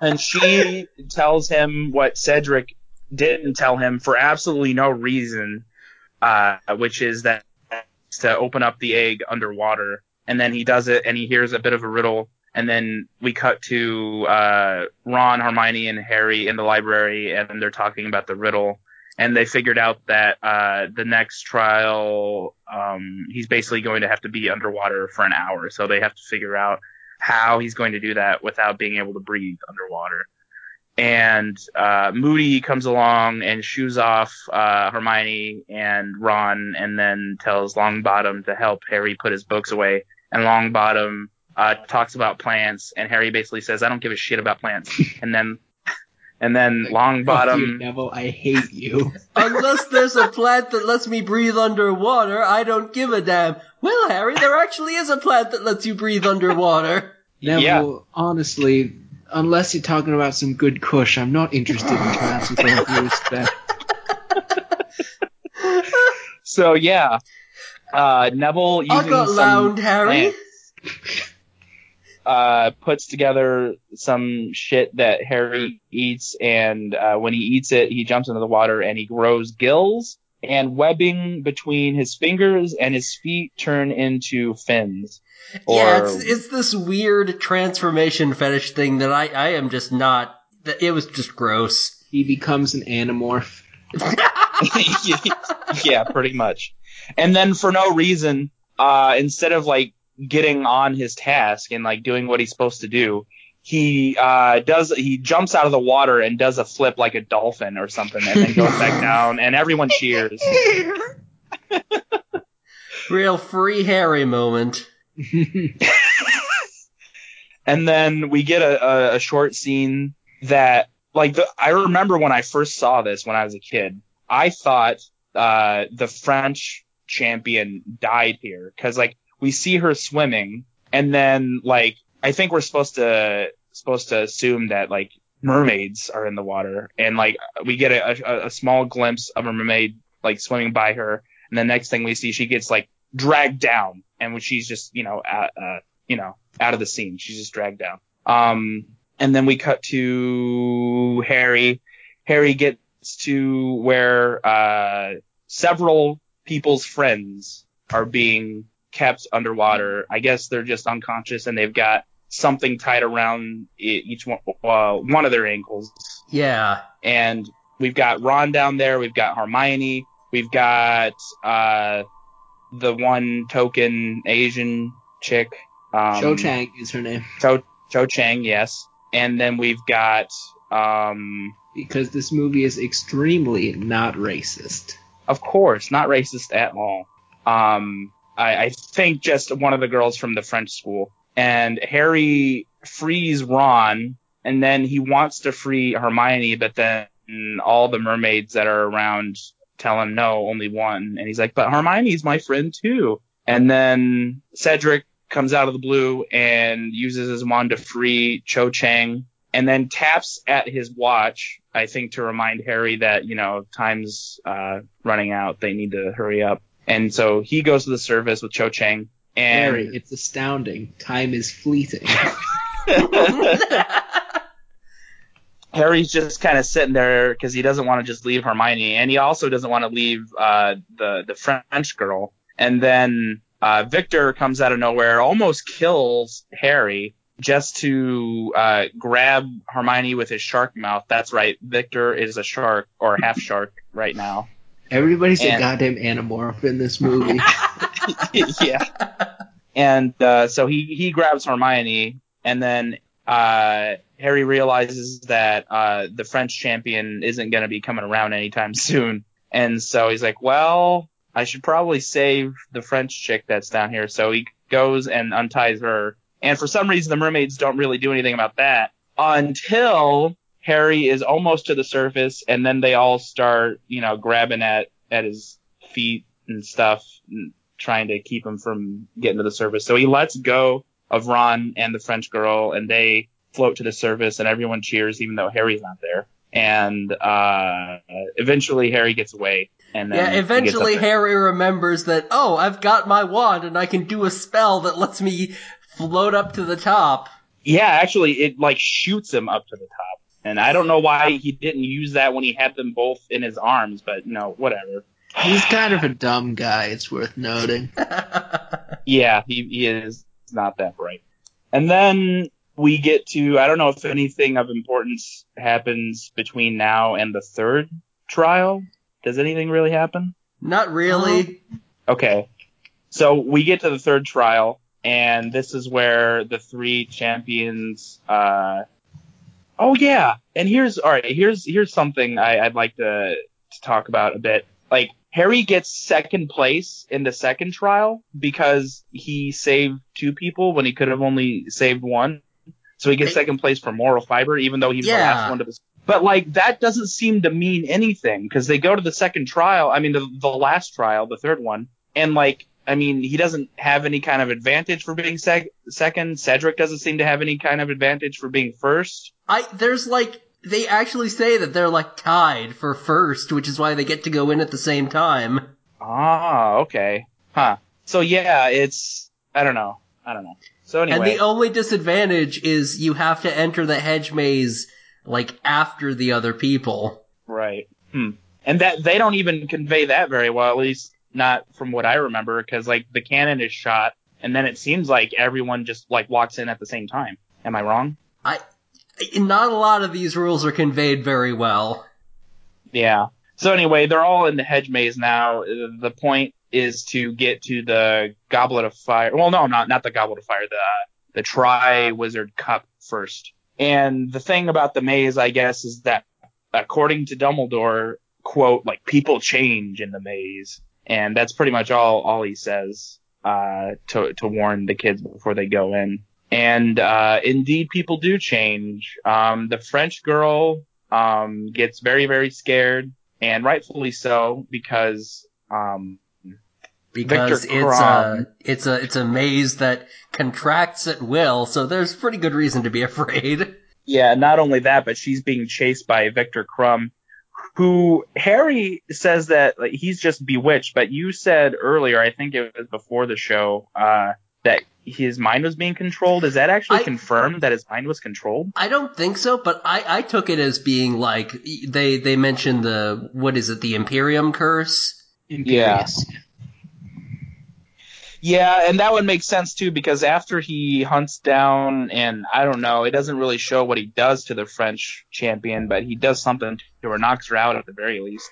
and she tells him what Cedric didn't tell him for absolutely no reason, uh, which is that to open up the egg underwater. And then he does it, and he hears a bit of a riddle. And then we cut to uh, Ron, Hermione, and Harry in the library, and they're talking about the riddle. And they figured out that uh, the next trial, um, he's basically going to have to be underwater for an hour. So they have to figure out how he's going to do that without being able to breathe underwater. And uh, Moody comes along and shoos off uh, Hermione and Ron, and then tells Longbottom to help Harry put his books away. And Longbottom uh, talks about plants, and Harry basically says, "I don't give a shit about plants." and then, and then Fuck you, Neville, I hate you. Unless there's a plant that lets me breathe underwater, I don't give a damn. Well, Harry, there actually is a plant that lets you breathe underwater. Neville, Yeah. honestly, unless you're talking about some good kush, I'm not interested in plants with all due so yeah, uh, Neville using I got some loud, Harry. plants, uh, puts together some shit that Harry eats, and uh, when he eats it, he jumps into the water and he grows gills and webbing between his fingers and his feet turn into fins. yeah, it's, it's this weird transformation fetish thing that I, I am just not. It was just gross. He becomes an animorph. yeah, pretty much. And then for no reason, uh, instead of like getting on his task and like doing what he's supposed to do, he uh, does he jumps out of the water and does a flip like a dolphin or something, and then goes back down, and everyone cheers. Real free Harry moment. And then we get a, a, a short scene that like the, I remember when I first saw this when I was a kid, I thought uh, the French champion died here because like we see her swimming and then like I think we're supposed to supposed to assume that like mermaids are in the water and like we get a, a, a small glimpse of a mermaid like swimming by her and the next thing we see she gets like dragged down and when she's just you know uh, uh, you know out of the scene she's just dragged down um and then we cut to Harry. Harry gets to where uh, several people's friends are being kept underwater. I guess they're just unconscious and they've got something tied around each one, uh, one of their ankles. Yeah. And we've got Ron down there. We've got Hermione. We've got uh, the one token Asian chick. Um, Cho Chang is her name. Cho Cho Chang, yes. And then we've got Um, because this movie is extremely not racist. of course, not racist at all. Um, I, I think just one of the girls from the French school. And Harry frees Ron, and then he wants to free Hermione, but then all the mermaids that are around tell him no, only one. And he's like, but Hermione's my friend too. And then Cedric comes out of the blue and uses his wand to free Cho Chang and then taps at his watch, I think to remind Harry that, you know, time's uh, running out. They need to hurry up. And so he goes to the service with Cho Chang. And Harry, it's astounding. Time is fleeting. Harry's just kind of sitting there because he doesn't want to just leave Hermione, and he also doesn't want to leave uh, the the French girl. And then uh, Viktor comes out of nowhere, almost kills Harry just to uh, grab Hermione with his shark mouth. That's right, Victor is a shark or half shark right now. Everybody's a goddamn animorph in this movie. yeah. And uh, so he he grabs Hermione, and then uh, Harry realizes that uh, the French champion isn't going to be coming around anytime soon, and so he's like, "Well, I should probably save the French chick that's down here." So he goes and unties her, and for some reason, the mermaids don't really do anything about that until Harry is almost to the surface, and then they all start, you know, grabbing at at his feet and stuff, and trying to keep him from getting to the surface. So he lets go of Ron and the French girl, and they float to the surface, and everyone cheers, even though Harry's not there. And uh, eventually, Harry gets away. And Yeah, eventually. Harry remembers that, oh, I've got my wand and I can do a spell that lets me float up to the top. Yeah, actually, it like shoots him up to the top. And I don't know why he didn't use that when he had them both in his arms, but no, whatever. He's kind of a dumb guy, it's worth noting. Yeah, he, he is not that bright. And then we get to, I don't know if anything of importance happens between now and the third trial. Does anything really happen? Not really. Okay. So we get to the third trial, and this is where the three champions, uh, oh yeah. And here's, alright, here's, here's something I, I'd like to, to talk about a bit. Like, Harry gets second place in the second trial because he saved two people when he could have only saved one. So he gets second place for moral fiber, even though he was the last one to the. But like that doesn't seem to mean anything because they go to the second trial. I mean, the, the last trial, the third one, and like, I mean, he doesn't have any kind of advantage for being sec- second. Cedric doesn't seem to have any kind of advantage for being first. I, there's like, they actually say that they're like tied for first, which is why they get to go in at the same time. Ah, okay, huh? So yeah, it's I don't know, I don't know. So anyway, And the only disadvantage is you have to enter the hedge maze like after the other people. Right. Hmm. And that they don't even convey that very well, at least not from what I remember, because like the cannon is shot, and then it seems like everyone just like walks in at the same time. Am I wrong? I, not a lot of these rules are conveyed very well. Yeah. So anyway, they're all in the hedge maze now. The point is to get to the Goblet of Fire. Well, no, not not the Goblet of Fire. The the Tri Wizard Cup first. And the thing about the maze, I guess, is that according to Dumbledore, quote, like people change in the maze, and that's pretty much all all he says uh, to to warn the kids before they go in. And uh, indeed, people do change. Um, the French girl um, gets very very scared, and rightfully so because um, Because Viktor it's a, it's a, it's a maze that contracts at will, so there's pretty good reason to be afraid. Yeah, not only that, but she's being chased by Viktor Krum, who Harry says that like, he's just bewitched. But you said earlier, I think it was before the show, uh, that his mind was being controlled. Is that actually I- confirmed that his mind was controlled? I don't think so, but I, I took it as being like, they, they mentioned the, what is it, the Imperium curse? Imperius. Yeah, and that would make sense too because after he hunts down, and I don't know, it doesn't really show what he does to the French champion, but he does something to her, knocks her out at the very least.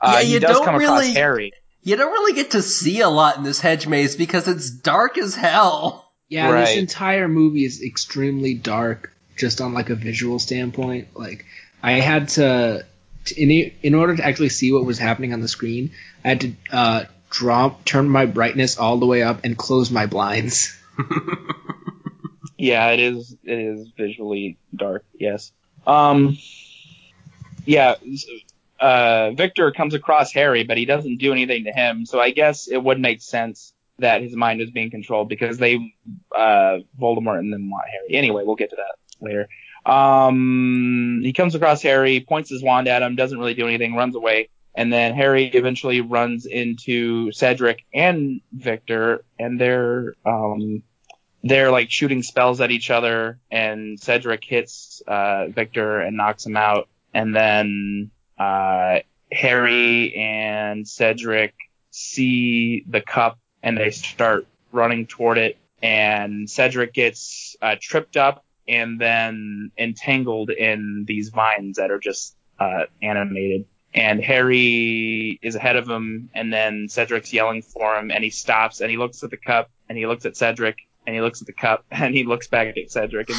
Uh, Yeah, he you does don't come across really- Harry. You don't really get to see a lot in this hedge maze because it's dark as hell. Yeah, Right. this entire movie is extremely dark just on like a visual standpoint. Like I had to, to in in order to actually see what was happening on the screen, I had to uh, drop turn my brightness all the way up and close my blinds. Yeah, it is. It is visually dark. Yes. Um. Yeah. Uh, Viktor comes across Harry, but he doesn't do anything to him. So I guess it would make sense that his mind is being controlled because they, uh, Voldemort and them want Harry. Anyway, we'll get to that later. Um, he comes across Harry, points his wand at him, doesn't really do anything, runs away. And then Harry eventually runs into Cedric and Viktor, and they're, um, they're like shooting spells at each other, and Cedric hits uh, Viktor and knocks him out, and then uh, Harry and Cedric see the cup and they start running toward it, and Cedric gets uh, tripped up and then entangled in these vines that are just uh, animated. And Harry is ahead of him, and then Cedric's yelling for him, and he stops and he looks at the cup and he looks at Cedric and he looks at the cup and he looks back at Cedric and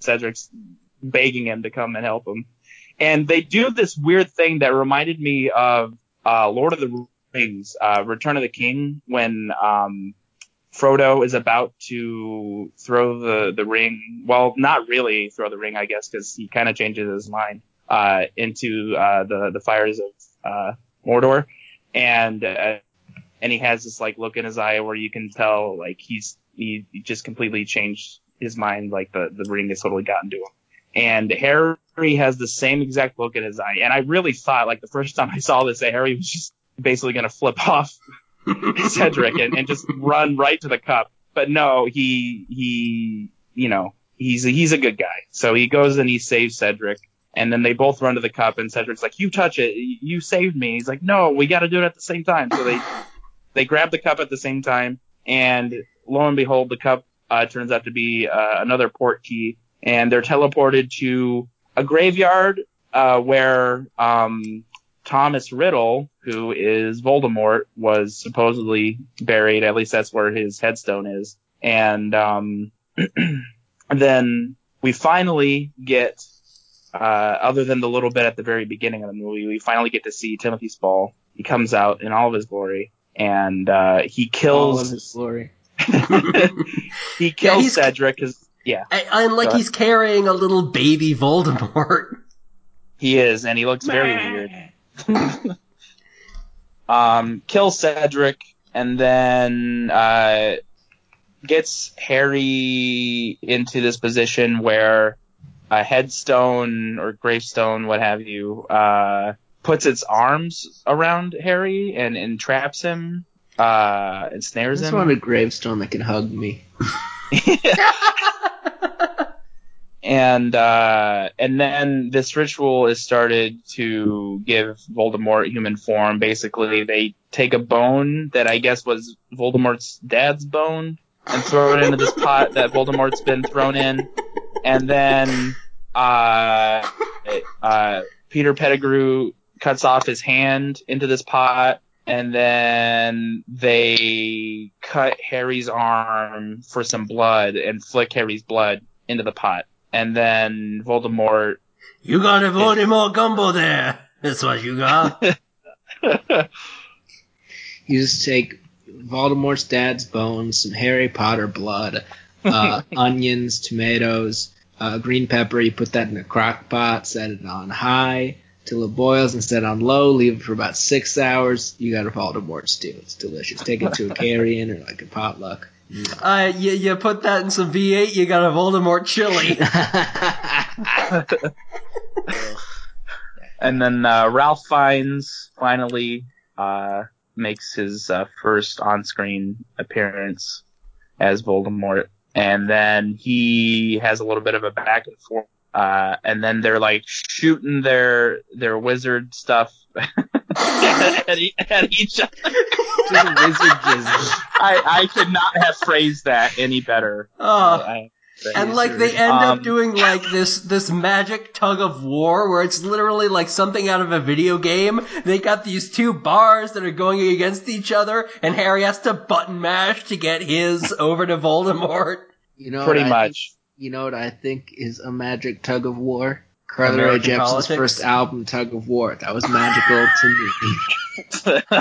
Cedric's begging him to come and help him. And they do this weird thing that reminded me of uh, Lord of the Rings, uh, Return of the King, when um, Frodo is about to throw the, the ring. Well, not really throw the ring, I guess, because he kind of changes his mind uh, into uh, the the fires of uh, Mordor, and uh, and he has this like look in his eye where you can tell like he's he, just completely changed his mind. Like the, the ring has totally gotten to him. And Harry has the same exact look in his eye. And I really thought, like, the first time I saw this, that Harry was just basically going to flip off Cedric and, and just run right to the cup. But no, he, he, you know, he's a, he's a good guy. So he goes and he saves Cedric. And then they both run to the cup and Cedric's like, you touch it. You saved me. He's like, no, we got to do it at the same time. So they, they grab the cup at the same time and lo and behold, the cup uh, turns out to be uh, another port key, and they're teleported to a graveyard uh, where um, Thomas Riddle, who is Voldemort, was supposedly buried. At least that's where his headstone is. And um, then we finally get, uh, other than the little bit at the very beginning of the movie, we finally get to see Timothy Spall. He comes out in all of his glory, and uh, he kills. All of his glory. he kills Yeah, he's- Cedric. 'cause- yeah, And, and like he's carrying a little baby Voldemort. he is, and he looks very weird. um, kills Cedric, and then uh, gets Harry into this position where a headstone or gravestone, what have you, uh, puts its arms around Harry and entraps him, uh, and I snares just him. want a gravestone that can hug me. and uh, and then this ritual is started to give Voldemort human form. Basically, they take a bone that I guess was Voldemort's dad's bone and throw it into this pot that Voldemort's been thrown in, and then uh, uh, Peter Pettigrew cuts off his hand into this pot. And then they cut Harry's arm for some blood and flick Harry's blood into the pot. And then Voldemort You got a Voldemort gumbo there. That's what you got. You just take Voldemort's dad's bones, some Harry Potter blood, uh, onions, tomatoes, uh, green pepper. You put that in a crock pot, set it on high till it boils, and set it on low. Leave it for about six hours. You got a Voldemort stew. It's delicious. Take it to a carrion or like a potluck. Uh, you, you put that in some V8, you got a Voldemort chili. And then uh, Ralph Fiennes finally uh, makes his uh, first on-screen appearance as Voldemort, and then he has a little bit of a back and forth. Uh, and then they're like shooting their their wizard stuff at, at each other. I, I could not have phrased that any better. Uh, I- and like they end Um, up doing like this this magic tug of war where it's literally like something out of a video game. They got these two bars that are going against each other, and Harry has to button mash to get his over to Voldemort. You know, pretty what I much. You know what I think is a magic tug of war? Carly Rae American Jepsen's first album, Tug of War. That was magical to me.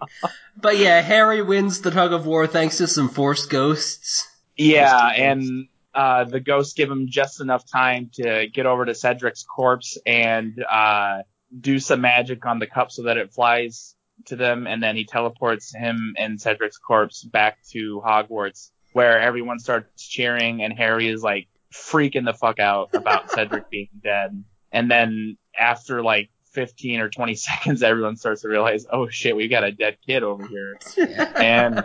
But yeah, Harry wins the tug of war thanks to some forced ghosts. yeah, Just and uh, the ghosts give him just enough time to get over to Cedric's corpse and uh, do some magic on the cup so that it flies to them, and then he teleports him and Cedric's corpse back to Hogwarts, where everyone starts cheering, and Harry is like freaking the fuck out about Cedric being dead. And then after like 15 or 20 seconds, everyone starts to realize, oh shit, we've got a dead kid over here. And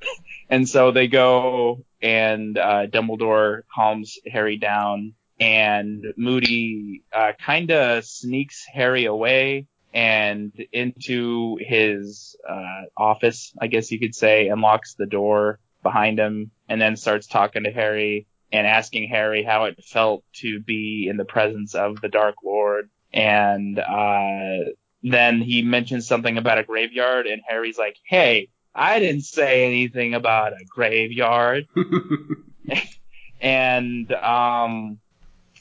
and so they go and uh, Dumbledore calms Harry down, and Moody uh, kind of sneaks Harry away and into his uh, office, I guess you could say, and locks the door behind him, and then starts talking to Harry and asking Harry how it felt to be in the presence of the Dark Lord, and uh, then he mentions something about a graveyard, and Harry's like, "Hey." I didn't say anything about a graveyard. and um,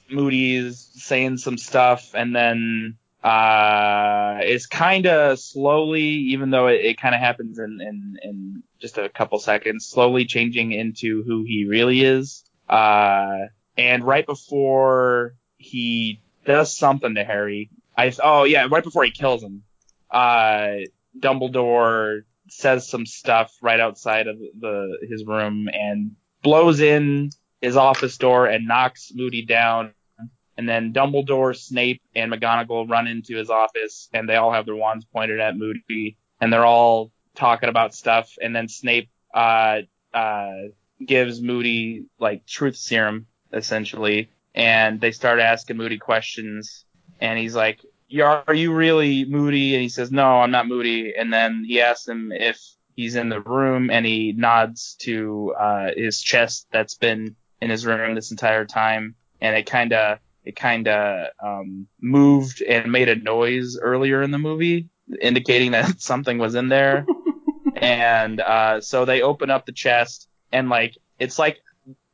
Moody's saying some stuff, and then uh, it's kind of slowly, even though it, it kind of happens in, in in just a couple seconds, slowly changing into who he really is. Uh, and right before he does something to Harry, I oh yeah, right before he kills him, uh, Dumbledore says some stuff right outside of the his room and blows in his office door and knocks Moody down. And then Dumbledore, Snape, and McGonagall run into his office and they all have their wands pointed at Moody and they're all talking about stuff. And then Snape, uh, uh, gives Moody like truth serum essentially. And they start asking Moody questions and he's like, are you really Moody? And he says, no, I'm not Moody. And then he asks him if he's in the room and he nods to, uh, his chest that's been in his room this entire time. And it kind of, it kind of, um, moved and made a noise earlier in the movie, indicating that something was in there. and, uh, so they open up the chest and like, it's like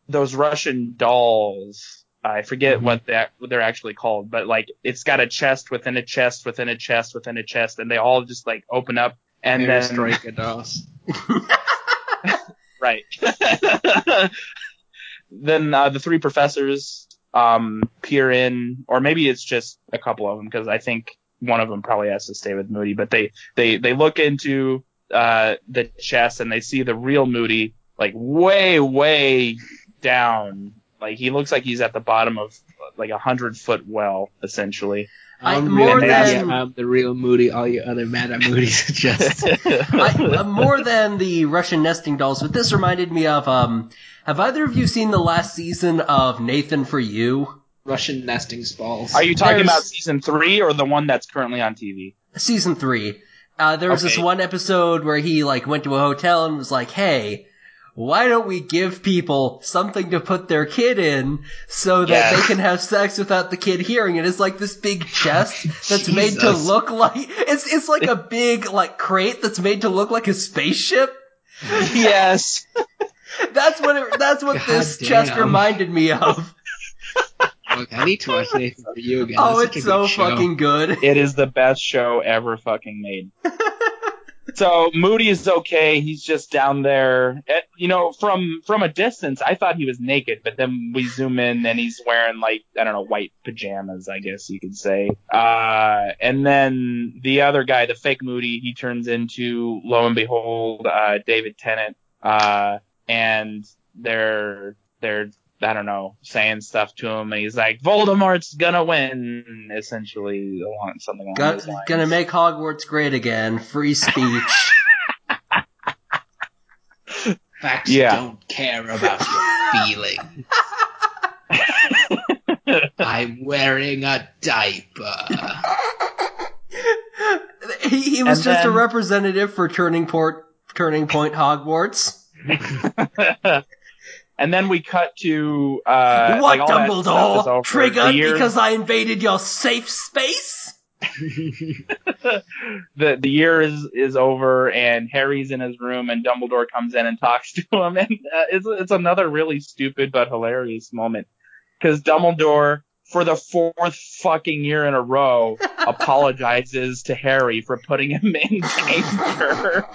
those Russian dolls I forget Mhm. what that what they're actually called, but like it's got a chest within a chest within a chest within a chest, and they all just like open up and Harry then Striker DOS. right. then uh, the three professors um, peer in, or maybe it's just a couple of them because I think one of them probably has to stay with Moody. But they they they look into uh, the chest and they see the real Moody like way way down. Like he looks like he's at the bottom of like a hundred foot well, essentially. I- I'm more than- Moody, I'm the real Moody. All you other Mad Eye Moody's are just. I, uh, more than the Russian nesting dolls, but this reminded me of, um, have either of you seen the last season of Nathan for You? Russian nesting spalls. Are you talking There's- about season three or the one that's currently on TV? Season three. Uh, there was this one episode where he, like, went to a hotel and was like, hey, why don't we give people something to put their kid in so that Yes. they can have sex without the kid hearing it? It's like this big oh, chest that's made to look like, it's, it's like a big, like, crate that's made to look like a spaceship. yes. That's what it, that's what God this damn. chest reminded me of. Look, oh, I need to watch Nathan for you again. oh, That's it's so good fucking good. It is the best show ever fucking made. So Moody is okay. He's just down there. Eh, You know, from from a distance, I thought he was naked, but then we zoom in and he's wearing like I don't know white pajamas, I guess you could say. Uh, and then the other guy, the fake Moody, he turns into lo and behold, uh, David Tennant. Uh, and they're they're I don't know, saying stuff to him, and he's like, Voldemort's gonna win, essentially, along something along Got, those lines. gonna make Hogwarts great again. Free speech. Facts Yeah. don't care about your feelings. I'm wearing a diaper. he, he was And just a representative for Turning Port, Turning Point Hogwarts. and then we cut to uh, what, like all that stuff is over. Dumbledore? Triggered because I invaded your safe space? the the year is is over and Harry's in his room and Dumbledore comes in and talks to him and uh, it's it's another really stupid but hilarious moment because Dumbledore for the fourth fucking year in a row apologizes to Harry for putting him in danger.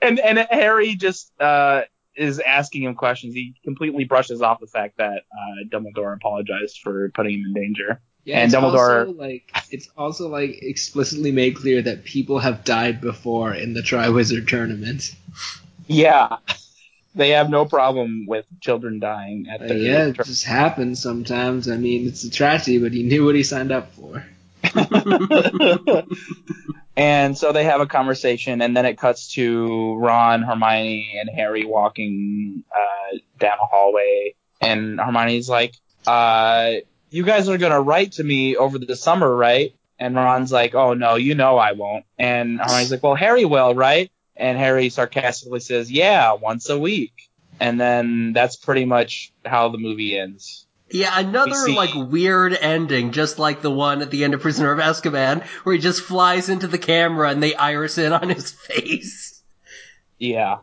and and Harry just uh is asking him questions. He completely brushes off the fact that uh, Dumbledore apologized for putting him in danger. Yeah, And Dumbledore- also like it's also like explicitly made clear that people have died before in the Triwizard tournament. Yeah. They have no problem with children dying at Uh, their yeah, it just happens sometimes. I mean, it's a tragedy, but he knew what he signed up for. and so they have a conversation, and then it cuts to Ron, Hermione, and Harry walking uh, down a hallway, and Hermione's like, uh, "You guys are gonna write to me over the summer, right?" And Ron's like, "Oh no, you know I won't." And Hermione's like, "Well, Harry will, right?" And Harry sarcastically says, "Yeah, once a week." And then that's pretty much how the movie ends. Yeah, another We like weird ending, just like the one at the end of Prisoner of Azkaban, where he just flies into the camera and they iris in on his face. Yeah.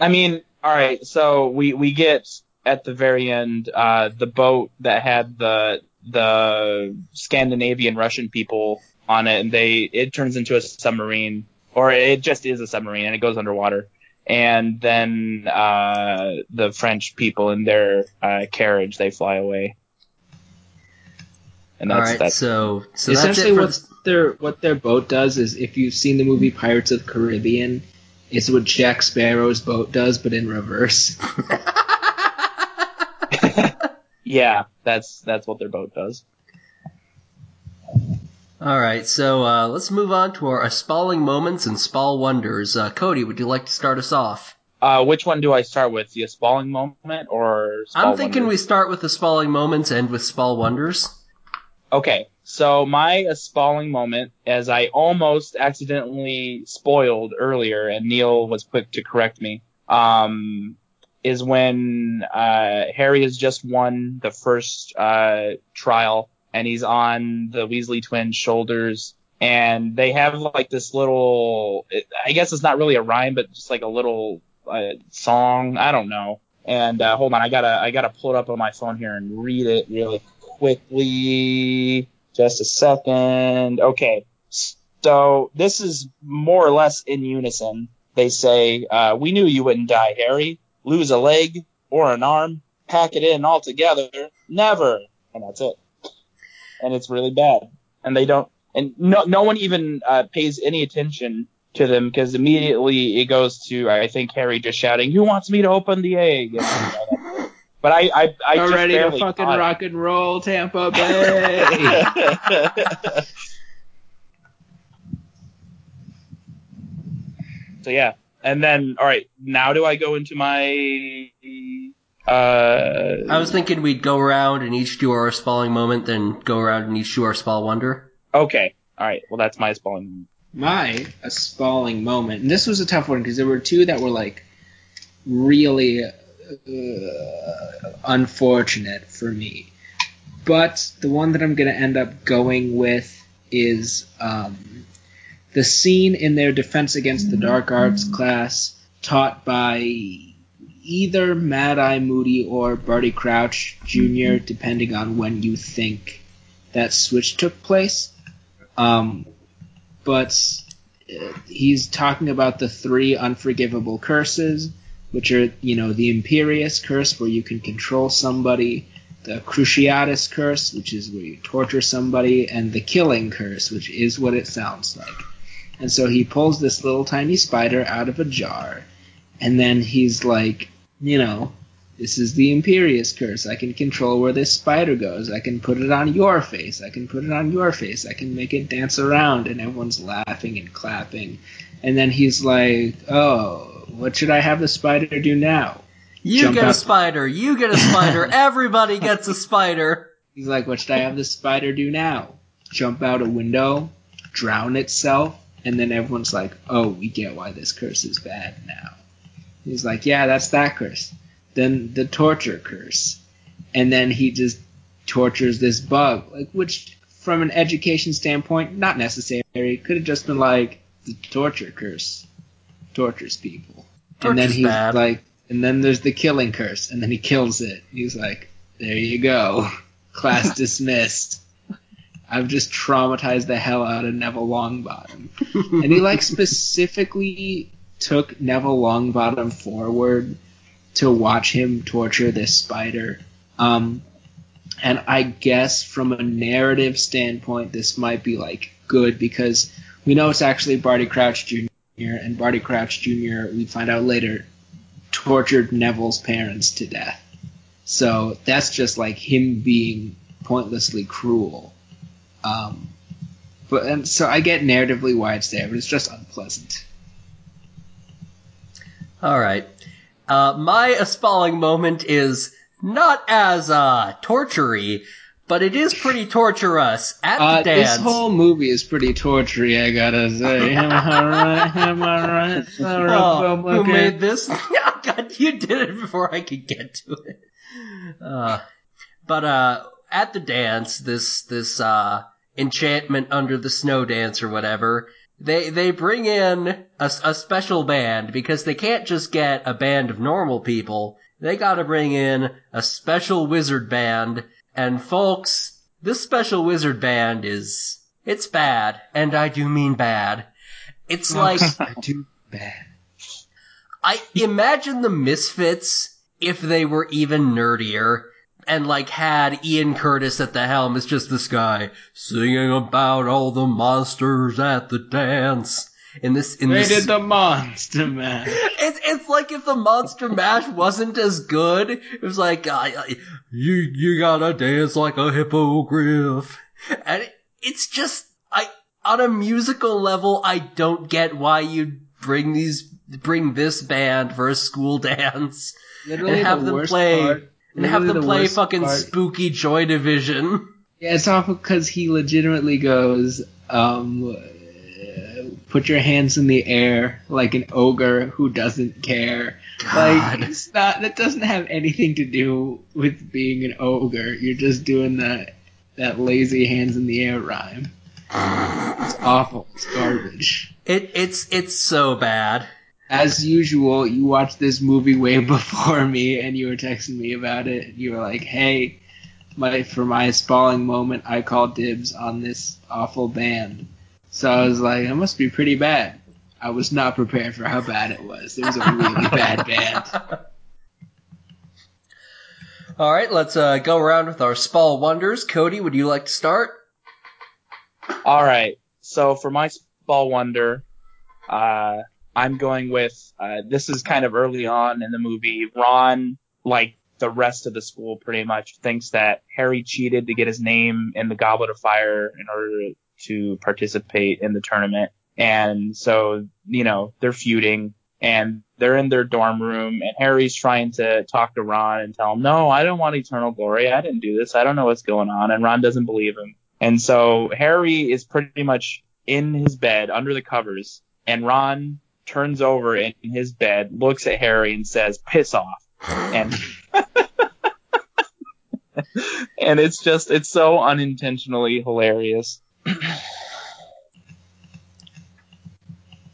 I mean, all right. So we we get at the very end uh, the boat that had the the Scandinavian Russian people on it, and they it turns into a submarine, or it just is a submarine, and it goes underwater. And then uh, the French people in their uh, carriage they fly away. And that's right, that's so so Essentially, it for what their what their boat does is, if you've seen the movie Pirates of the Caribbean, it's what Jack Sparrow's boat does, but in reverse. yeah, that's that's what their boat does. All right, so uh, let's move on to our spalling moments and spall wonders. Uh, Cody, would you like to start us off? Uh, which one do I start with? The spalling moment or? Spall I'm thinking we start with the spalling moments, and with spall wonders. Okay, so my spalling moment, as I almost accidentally spoiled earlier, and Niel was quick to correct me, um, is when uh, Harry has just won the first uh, trial, and he's on the Weasley twins' shoulders, and they have like this little, I guess it's not really a rhyme, but just like a little uh, song. I don't know. And uh, hold on, I gotta I gotta pull it up on my phone here and read it really quickly. Just a second. Okay. So this is more or less in unison. They say, uh, "We knew you wouldn't die, Harry. Lose a leg or an arm, pack it in altogether. Never." And that's it. And it's really bad. And they don't. And no, no one even uh, pays any attention to them because immediately it goes to I think Harry just shouting, "Who wants me to open the egg?" And, you know, but I I, I just ready to fucking rock and roll, Tampa Bay. so yeah, and then all right, now do I go into my uh I was thinking we'd go around and each do our spalling moment, then go around and each do our spall wonder. okay, all right, well that's my spelling. my a spalling moment, and this was a tough one because there were two that were like really uh, unfortunate for me. But the one that I'm going to end up going with is um, the scene in their Defense Against the Dark Arts class taught by either Mad Eye Moody or Barty Crouch Jr., depending on when you think that switch took place. Um, but uh, he's talking about the three unforgivable curses, which are, you know, the Imperius curse, where you can control somebody, the Cruciatus curse, which is where you torture somebody, and the Killing curse, which is what it sounds like. And so he pulls this little tiny spider out of a jar, and then he's like, you know, this is the Imperius curse. I can control where this spider goes. I can put it on your face. I can put it on your face. I can make it dance around, and everyone's laughing and clapping. And then he's like, "Oh, what should I have the spider do now?" You Jump get a spider. You get a spider. Everybody gets a spider. He's like, "What should I have the spider do now? Jump out a window, drown itself?" And then everyone's like, "Oh, we get why this curse is bad now." He's like, "Yeah, that's that curse." Then the torture curse, and then he just tortures this bug, like which from an education standpoint, not necessary. Could have just been like the torture curse tortures people. and then Torture's he's bad. like, and then there's the killing curse, and then he kills it. He's like, there you go, class dismissed. I've just traumatized the hell out of Neville Longbottom, and he like specifically took Neville Longbottom forward to watch him torture this spider. Um, and I guess from a narrative standpoint, this might be like good because we know it's actually Barty Crouch Jr. and Barty Crouch Jr. We find out later tortured Neville's parents to death. So that's just like him being pointlessly cruel. Um, but and so I get narratively why it's there, but it's just unpleasant. All right. Uh, my espalling moment is not as uh, tortury, but it is pretty torturous at Uh, the dance. this whole movie is pretty tortury, I gotta say. Am I right? Am I right? Oh, who made this? oh, God, you did it before I could get to it. Uh, but uh, at the dance, this this uh, enchantment under the snow dance or whatever, they they bring in a, a special band because they can't just get a band of normal people. They got to bring in a special wizard band. And folks, this special wizard band is it's bad, and I do mean bad. It's like too bad. I imagine the Misfits if they were even nerdier and like had Ian Curtis at the helm as just this guy singing about all the monsters at the dance. In this, in They this, did the monster man. it's it's like if the Monster Mash wasn't as good. It was like uh, you you gotta dance like a hippogriff, and it, it's just I on a musical level I don't get why you'd bring these bring this band for a school dance Literally and have the them worst play part- and have literally them the play fucking part- spooky Joy Division. Yeah, it's awful because he legitimately goes, um, put your hands in the air like an ogre who doesn't care. God. Like, it's not, that doesn't have anything to do with being an ogre. You're just doing that, that lazy hands in the air rhyme. It's awful. It's garbage. It it's it's so bad. As usual, you watched this movie way before me, and you were texting me about it. You were like, "Hey, my for my spalling moment, I called dibs on this awful band." So I was like, "It must be pretty bad." I was not prepared for how bad it was. It was a really bad band. All right, let's uh, go around with our Spall wonders. Cody, would you like to start? All right. So for my spall wonder, uh, I'm going with uh, this is kind of early on in the movie. Ron, like the rest of the school, pretty much thinks that Harry cheated to get his name in the Goblet of Fire in order to participate in the tournament, and so you know they're feuding. And they're in their dorm room, and Harry's trying to talk to Ron and tell him, "No, I don't want eternal glory. I didn't do this. I don't know what's going on." And Ron doesn't believe him. And so Harry is pretty much in his bed under the covers, and Ron turns over in his bed, looks at Harry, and says, "Piss off." And and it's just it's so unintentionally hilarious.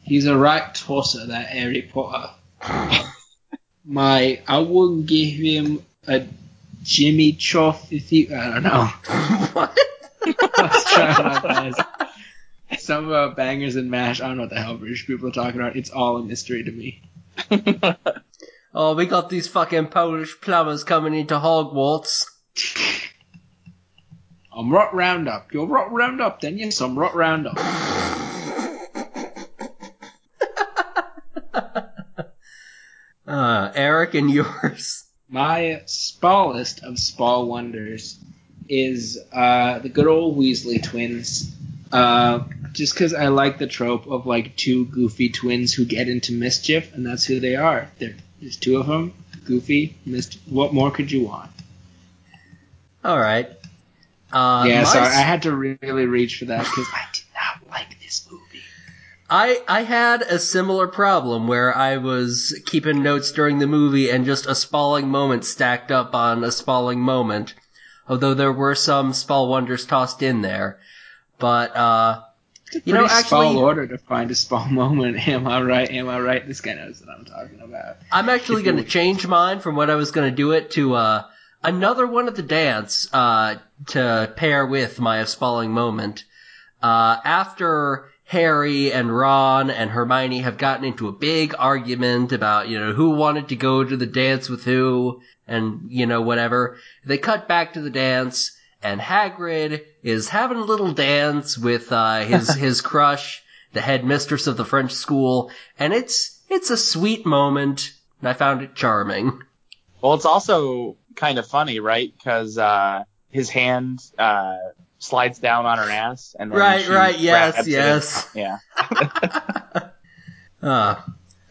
He's a right tosser, that Harry Potter. My, I wouldn't give him a Jimmy Chuff if he. I don't know. what? I was trying my best. Some about bangers and mash. I don't know what the hell British people are talking about. It's all a mystery to me. Oh, we got these fucking Polish plumbers coming into Hogwarts. I'm rot roundup. You're rot roundup, then yes, I'm rot roundup. Uh, Eric and yours. My smallest of small wonders is uh, the good old Weasley twins. Uh, just because I like the trope of like two goofy twins who get into mischief, and that's who they are. There- There's two of them, goofy. Mischief. What more could you want? All right. Uh, yeah, my sorry, I had to really reach for that because I did not like this movie. I I had a similar problem where I was keeping notes during the movie and just a spalling moment stacked up on a spalling moment. although there were some Spall wonders tossed in there. But uh, you know, actually, Spall order to find a Spall moment. Am I right? Am I right? This guy knows what I'm talking about. I'm actually going to change mine from what I was going to do it to uh, another one at the dance uh, to pair with my spalling moment. Uh, after Harry and Ron and Hermione have gotten into a big argument about, you know, who wanted to go to the dance with who and, you know, whatever, they cut back to the dance and Hagrid is having a little dance with uh, his his crush, the headmistress of the French school, and it's it's a sweet moment, and I found it charming. Well, it's also kind of funny, right? Because uh, his hand uh, slides down on her ass, and then Right, right, yes, grabs it. yes. Yeah. Uh,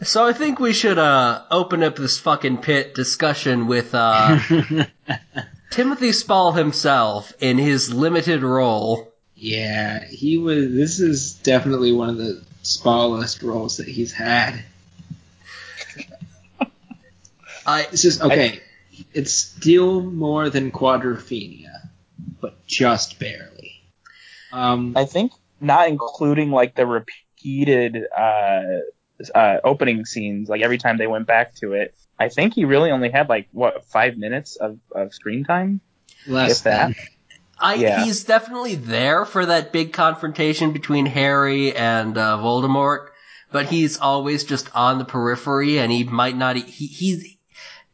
so I think we should uh, open up this fucking pit discussion with uh, Timothy Spall himself in his limited role. yeah, he was. This is definitely one of the smallest roles that he's had. I This is okay. it's still more than Quadrophenia, but just barely. Um, I think not including like the repeated uh, uh, opening scenes, like every time they went back to it. I think he really only had like what five minutes of, of screen time. less if that. than. I, Yeah. he's definitely there for that big confrontation between Harry and uh, Voldemort, but he's always just on the periphery, and he might not. e- He, he's.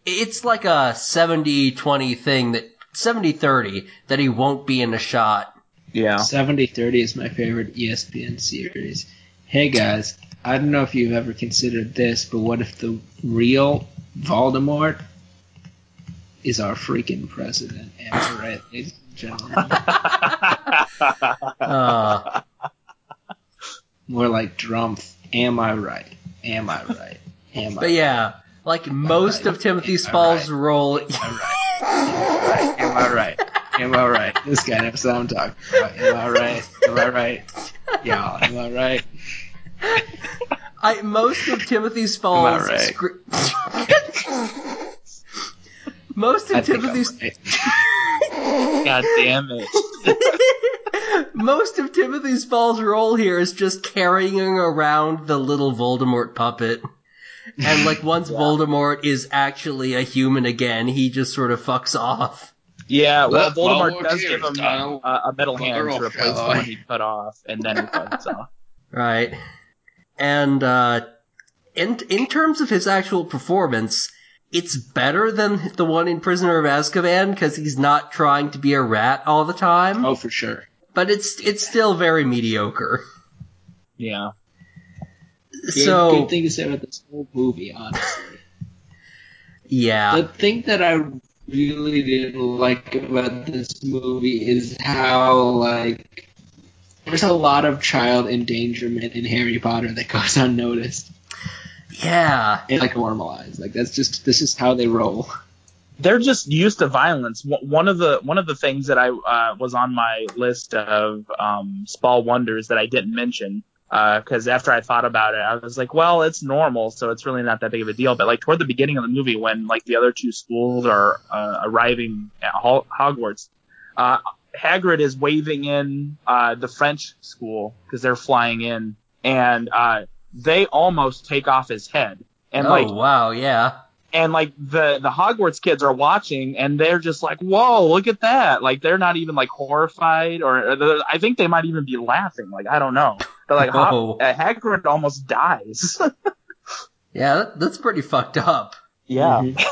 It's like a 70-20 thing that 70-30 that he won't be in a shot. Yeah. 7030 is my favorite ESPN series. Hey guys, I don't know if you've ever considered this, but what if the real Voldemort is our freaking president? Am I right, ladies and gentlemen? Uh, More like Drumpf. Am I right? Am I right? Am I but yeah, like most of Timothy Spall's role. Am I right? Am I right? Am I right? This guy knows what I'm talking about. Am I right? Am I right? Y'all, am I right? I most of Timothy's Spall's Am I right? scr- most of think Timothy's I'm right. God damn it. most of Timothy Spall's role here is just carrying around the little Voldemort puppet. And like once Voldemort is actually a human again, he just sort of fucks off. Yeah, well, But Voldemort Voldemort does give him Donald. a, a metal hand to replace the one he cut off, and then he fucks off. Right. And uh in in terms of his actual performance, it's better than the one in Prisoner of Azkaban because he's not trying to be a rat all the time. Oh, for sure. But it's it's still very mediocre. Yeah. Good, So good thing to say about this whole movie, honestly. yeah. the thing that I really didn't like about this movie is how like there's a lot of child endangerment in Harry Potter that goes unnoticed Yeah. and like normalized. Like that's just this is how they roll. they're just used to violence. One one of the one of the things that I uh, was on my list of um, Spall wonders that I didn't mention because after I thought about it, I was like, well, it's normal, so it's really not that big of a deal. But like toward the beginning of the movie, when like the other two schools are uh, arriving at Hogwarts, uh, Hagrid is waving in uh, the French school because they're flying in, and uh, they almost take off his head. And oh like wow, yeah. and like the the Hogwarts kids are watching and they're just like, "Whoa, look at that!" Like they're not even like horrified or, or they're- I think they might even be laughing. Like I don't know. They're like, Whoa. Ho- uh, Hagrid almost dies. Yeah, that, that's pretty fucked up. yeah, Mhm.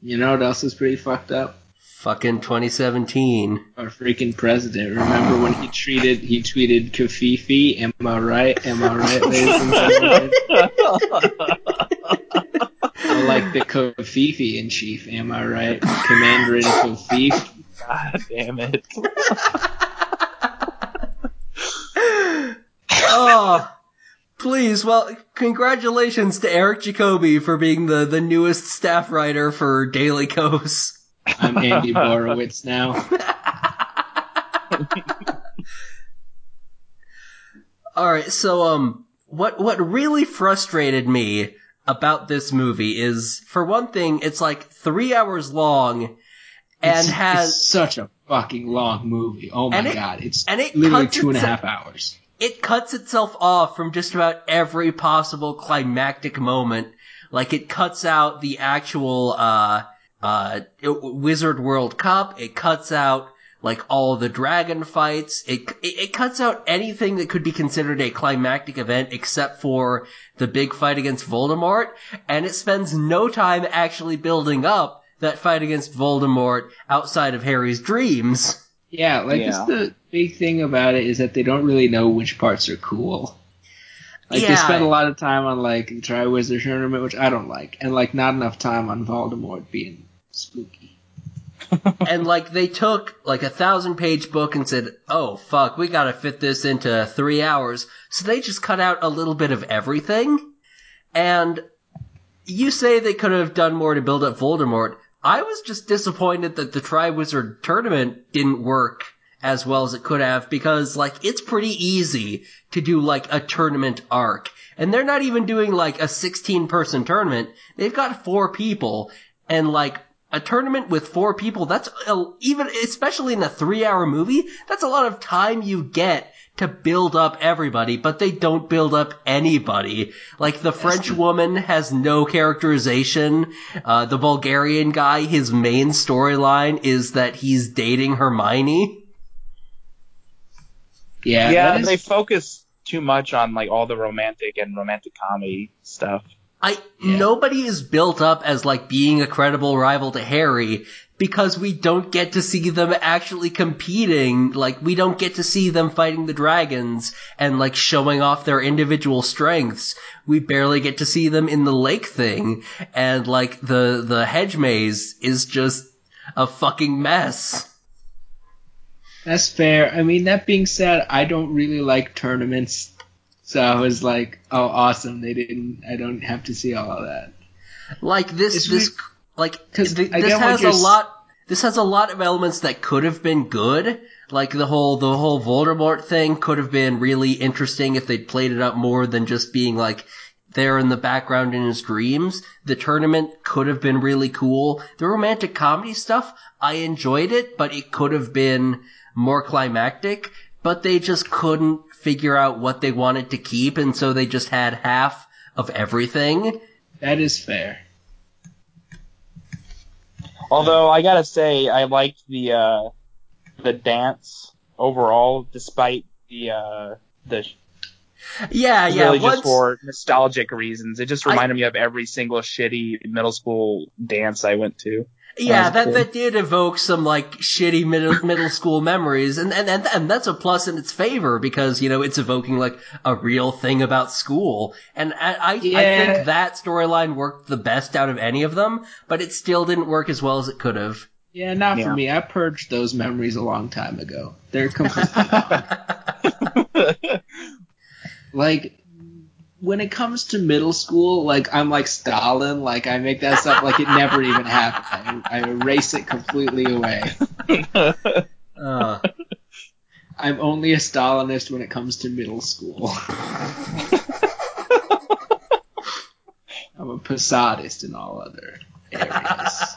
You know what else is pretty fucked up? Fucking 2017. Our freaking president. Remember when he treated he tweeted covfefe? Am I right? Am I right, ladies and gentlemen? I like the covfefe in chief. Am I right? Commander in Kafif. God damn it. oh, please. Well, congratulations to Eric Jacoby for being the, the newest staff writer for Daily Kos. I'm Andy Borowitz now. All right, so um, what what really frustrated me about this movie is, for one thing, it's like three hours long, and It's- has it's such a fucking long movie. Oh my it- god, it's and it literally two and a half hours. it cuts itself off from just about every possible climactic moment. Like it cuts out the actual uh uh Wizard World Cup. It cuts out like all the dragon fights. It, it it cuts out anything that could be considered a climactic event except for the big fight against Voldemort, and it spends no time actually building up that fight against Voldemort outside of Harry's dreams. Yeah, like Yeah. it's the big thing about it is that they don't really know which parts are cool. Like they Yeah. spend a lot of time on like the Triwizard Tournament, which I don't like, and like not enough time on Voldemort being spooky. and like they took like a thousand page book and said, "Oh fuck, we gotta fit this into three hours." So they just cut out a little bit of everything. And you say they could have done more to build up Voldemort. I was just disappointed that the Triwizard tournament didn't work as well as it could have because like it's pretty easy to do like a tournament arc. And they're not even doing like a 16 person tournament. They've got four people and like a tournament with four people, that's a, even, especially in a three hour movie, that's a lot of time you get to build up everybody, but they don't build up anybody. Like the French woman has no characterization. Uh, the Bulgarian guy, his main storyline is that he's dating Hermione. Yeah, yeah, that is- they focus too much on like all the romantic and romantic comedy stuff. I Yeah. nobody is built up as like being a credible rival to Harry because we don't get to see them actually competing. Like we don't get to see them fighting the dragons and like showing off their individual strengths. We barely get to see them in the lake thing and like the the hedge maze is just a fucking mess. That's fair. I mean, that being said, I don't really like tournaments, so I was like, "Oh, awesome! They didn't. I don't have to see all of that." Like this, It's this, re- like 'cause th- this has a lot. This has a lot of elements that could have been good. Like the whole the whole Voldemort thing could have been really interesting if they'd played it up more than just being like there in the background in his dreams. The tournament could have been really cool. The romantic comedy stuff, I enjoyed it, but it could have been more climactic. But they just couldn't figure out what they wanted to keep, and so they just had half of everything. That is fair. Although I gotta say, I liked the uh, the dance overall, despite the uh, the Yeah, yeah. really once, just for nostalgic reasons. It just I- reminded me of every single shitty middle school dance I went to. Yeah, that cool. that did evoke some like shitty middle middle school memories, and, and and and that's a plus in its favor because you know it's evoking like a real thing about school, and I I, I think that storyline worked the best out of any of them, but it still didn't work as well as it could have. Yeah, not Yeah. for me. I purged those memories a long time ago. They're completely gone. like when it comes to middle school, like I'm like Stalin, like I make that stuff like it never even happened. I, I erase it completely away. Uh, I'm only a Stalinist when it comes to middle school. I'm a Posadist in all other areas.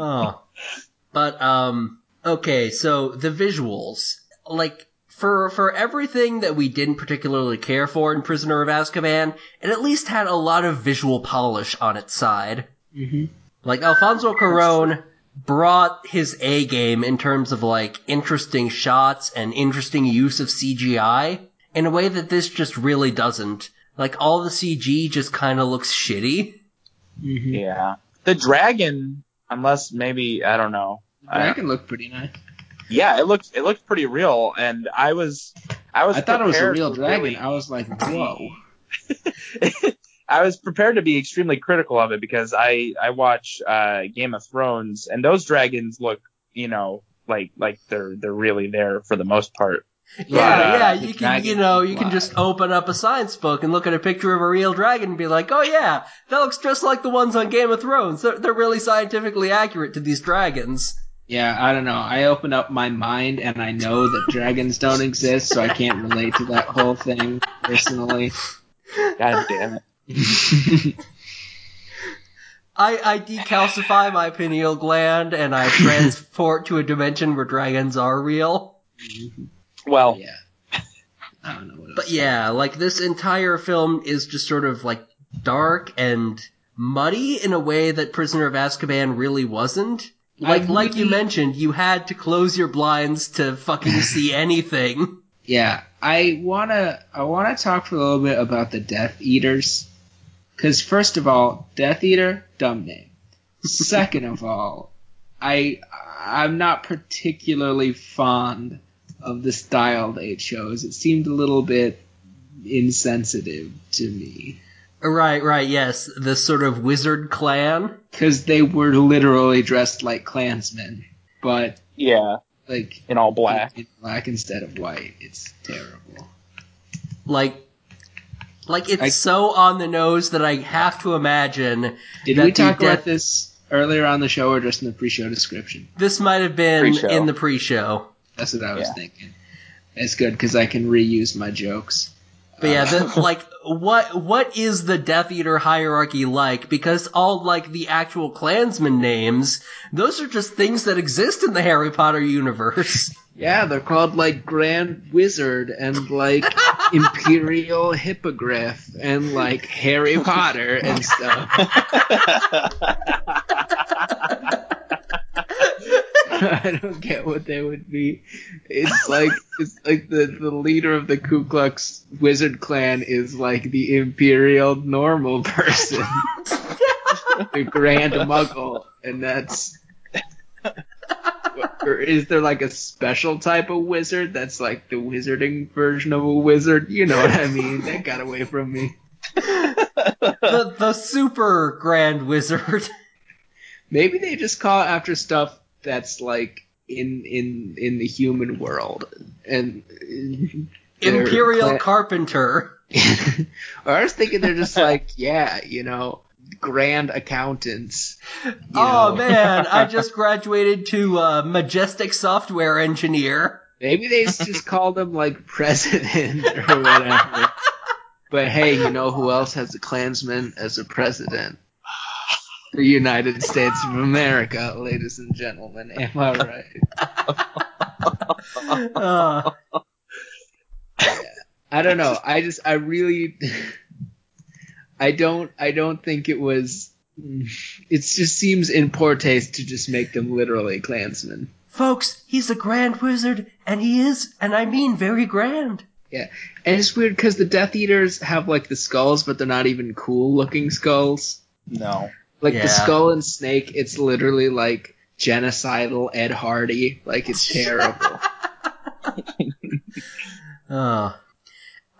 oh, but um, okay, so the visuals, like for for everything that we didn't particularly care for in Prisoner of Azkaban, it at least had a lot of visual polish on its side. hmm Like Alfonso Cuarón brought his A game in terms of like interesting shots and interesting use of CGI in a way that this just really doesn't. Like all the CG just kind of looks shitty. hmm yeah, the dragon, unless maybe I don't know. I- Dragon looked pretty nice. Yeah, it looked it looked pretty real, and I was I was I thought it was a real dragon. really- I was like, whoa. I was prepared to be extremely critical of it because I I watch uh, Game of Thrones and those dragons look you know like like they're they're really there for the most part. Yeah, uh, yeah, the you can, you know, you can just open up a science book and look at a picture of a real dragon and be like, oh yeah, that looks just like the ones on Game of Thrones. They're, they're really scientifically accurate to these dragons. Yeah, I don't know. I open up my mind and I know that dragons don't exist, so I can't relate to that whole thing personally. God damn it! I, I decalcify my pineal gland and I transport to a dimension where dragons are real. Well, Yeah. I don't know what else. But yeah, like this entire film is just sort of like dark and muddy in a way that Prisoner of Azkaban really wasn't. Like I like you mentioned, you had to close your blinds to fucking see anything. Yeah, I wanna I wanna talk for a little bit about the Death Eaters, because first of all, Death Eater, dumb name. Second of all, I I'm not particularly fond of the style they chose. It seemed a little bit insensitive to me Right, right, yes, The sort of wizard clan. because they were literally dressed like clansmen, but yeah, like in all black. in black instead of white. It's terrible. Like like it's I- so on the nose that I have to imagine Did that we talk Death- about this earlier on the show or just in the pre-show description? this might have been Pre-show. in the pre-show. That's what I was Yeah. thinking. It's good because I can reuse my jokes. But yeah, the, like what what is the Death Eater hierarchy like? Because all like the actual clansmen names, those are just things that exist in the Harry Potter universe. yeah, they're called like Grand Wizard and like Imperial Hippogriff and like Harry Potter and stuff. I don't get what they would be. It's like it's like the, the leader of the Ku Klux Wizard clan is like the imperial normal person, the Grand Muggle, and that's. Or is there like a special type of wizard that's like the wizarding version of a wizard? You know what I mean? That got away from me. the the super grand wizard. Maybe they just call it after stuff that's like in in in the human world and Imperial cla- Carpenter. I was thinking they're just like yeah you know grand accountants. Oh know. man, I just graduated to uh, majestic software engineer. Maybe they just called him like president or whatever. But hey, you know who else has a Klansman as a president? The United States of America, ladies and gentlemen. Am I right? Uh, I don't know. I just, I really, I don't, I don't think it was. It just seems in poor taste to just make them literally Klansmen. folks, he's a grand wizard, and he is, and I mean very grand. Yeah, and it's weird because the Death Eaters have like the skulls, but they're not even cool looking skulls. no. Like Yeah. the skull and snake, it's literally like genocidal Ed Hardy. Like it's terrible. Uh,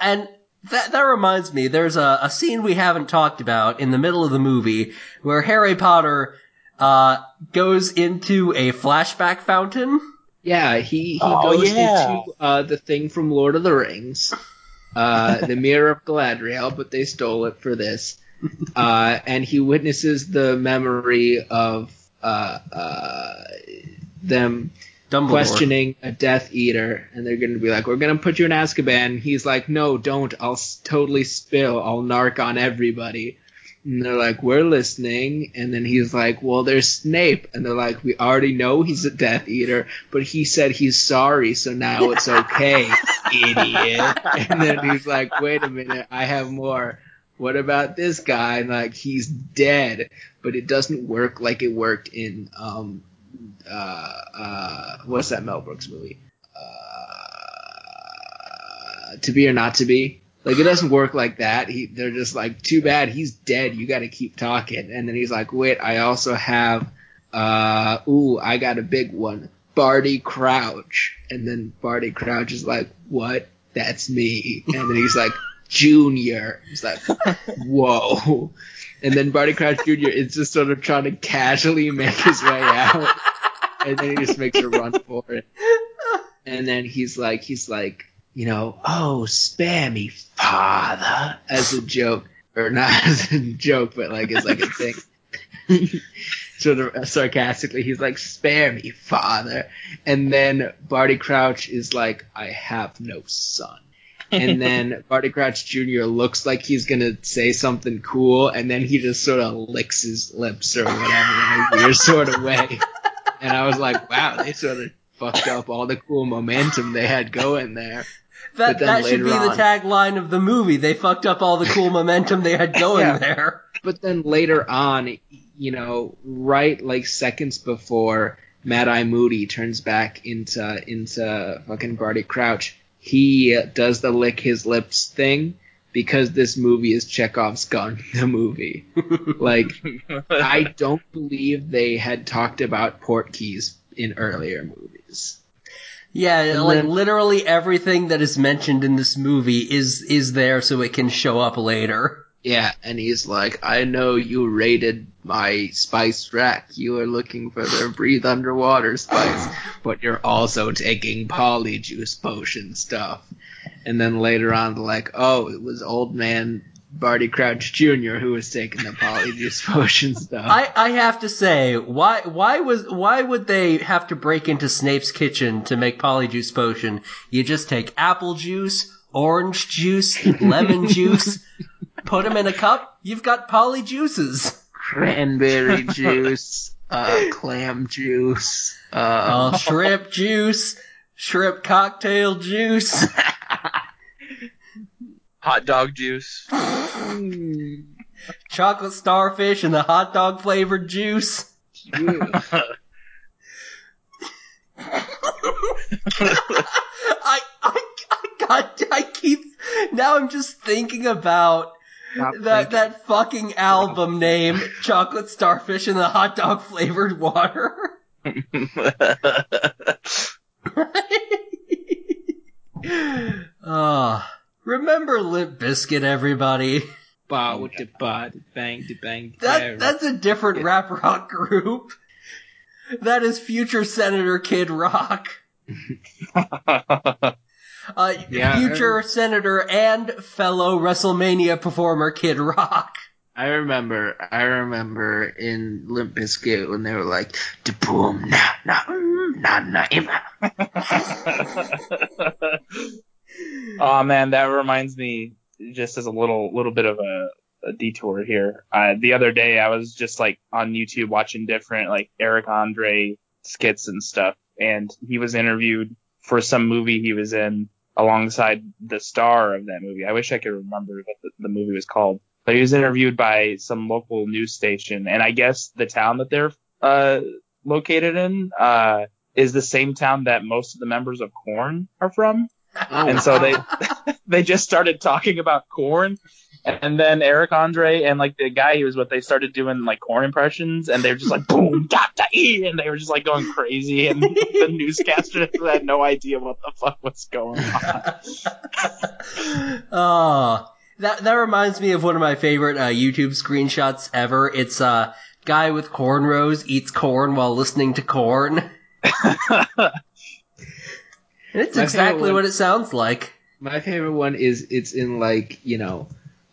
and that that reminds me, there's a, a scene we haven't talked about in the middle of the movie where Harry Potter uh, goes into a flashback fountain. yeah, he he Oh, goes yeah. into uh, the thing from Lord of the Rings, uh, the Mirror of Galadriel, but they stole it for this. Uh, and he witnesses the memory of uh, uh, them Dumbledore. questioning a Death Eater, and they're going to be like, "We're going to put you in Azkaban." He's like, "No, don't. I'll s- totally spill. I'll narc on everybody." And they're like, "We're listening." And then he's like, "Well, there's Snape," and they're like, "We already know he's a Death Eater, but he said he's sorry, so now it's okay, idiot." And then he's like, "Wait a minute, I have more." What about this guy? And like, he's dead, but it doesn't work like it worked in um, uh, uh, what's that Mel Brooks movie? Uh, to be or not to be. Like it doesn't work like that. He, they're just like, too bad, he's dead. You got to keep talking. And then he's like, wait, I also have, uh, ooh, I got a big one, Barty Crouch. And then Barty Crouch is like, what? That's me. And then he's like, Junior. He's like, whoa. And then Barty Crouch Jr. is just sort of trying to casually make his way out. And then he just makes a run for it. And then he's like, he's like, you know, oh, spare me, father, as a joke. Or not as a joke, but like as like a thing. sort of uh, sarcastically, he's like, spare me, father. And then Barty Crouch is like, I have no son. And then Barty Crouch Jr. looks like he's gonna say something cool, and then he just sort of licks his lips or whatever in a weird sort of way. And I was like, wow, they sort of fucked up all the cool momentum they had going there. That But that should be later the tagline of the movie. They fucked up all the cool momentum they had going Yeah. there. But then later on, you know, right like seconds before Mad Eye Moody turns back into into fucking Barty Crouch, he does the lick his lips thing because this movie is Chekhov's gun, the movie. like, I don't believe they had talked about port keys in earlier movies. Yeah, And like then- literally everything that is mentioned in this movie is is there so it can show up later. Yeah, and he's like, I know you raided my spice rack. You are looking for the breathe underwater spice, but you're also taking polyjuice potion stuff. And then later on, like, oh, it was old man Barty Crouch Jr. who was taking the polyjuice potion stuff. I, I have to say, why why was why would they have to break into Snape's kitchen to make polyjuice potion? You just take apple juice, orange juice, lemon juice, put them in a cup. You've got poly juices. Cranberry juice, uh, clam juice, uh, Uh, shrimp juice, shrimp cocktail juice. Hot dog juice. chocolate starfish and the hot dog flavored juice. I, I, I got, I keep, now I'm just thinking about that, thinking. that fucking album name, Chocolate Starfish and the Hot Dog Flavored Water. Ah, remember Limp Bizkit, everybody? Ba with the ba, the bang, the bang, the That, that's a different rap rock group. That is future Senator Kid Rock. Uh, Yeah, future senator and fellow WrestleMania performer Kid Rock. I remember, I remember in Limp Bizkit when they were like, "Da boom, na na mm, na na ima." oh man, that reminds me just as a little little bit of a, a detour here. Uh, the other day I was just like on YouTube watching different like Eric Andre skits and stuff, and he was interviewed for some movie he was in alongside the star of that movie. I wish I could remember what the, the movie was called. But he was interviewed by some local news station, and I guess the town that they're uh, located in uh, is the same town that most of the members of Korn are from. And so they they just started talking about Korn, and then Eric Andre and like the guy he was with, they started doing like Korn impressions, and they were just like boom da da ee, and they were just like going crazy, and the newscasters had no idea what the fuck was going on. oh, that that reminds me of one of my favorite uh, YouTube screenshots ever. It's a uh, guy with cornrows eats corn while listening to Korn. It's My exactly favorite one- what it sounds like. My favorite one is it's in like you know,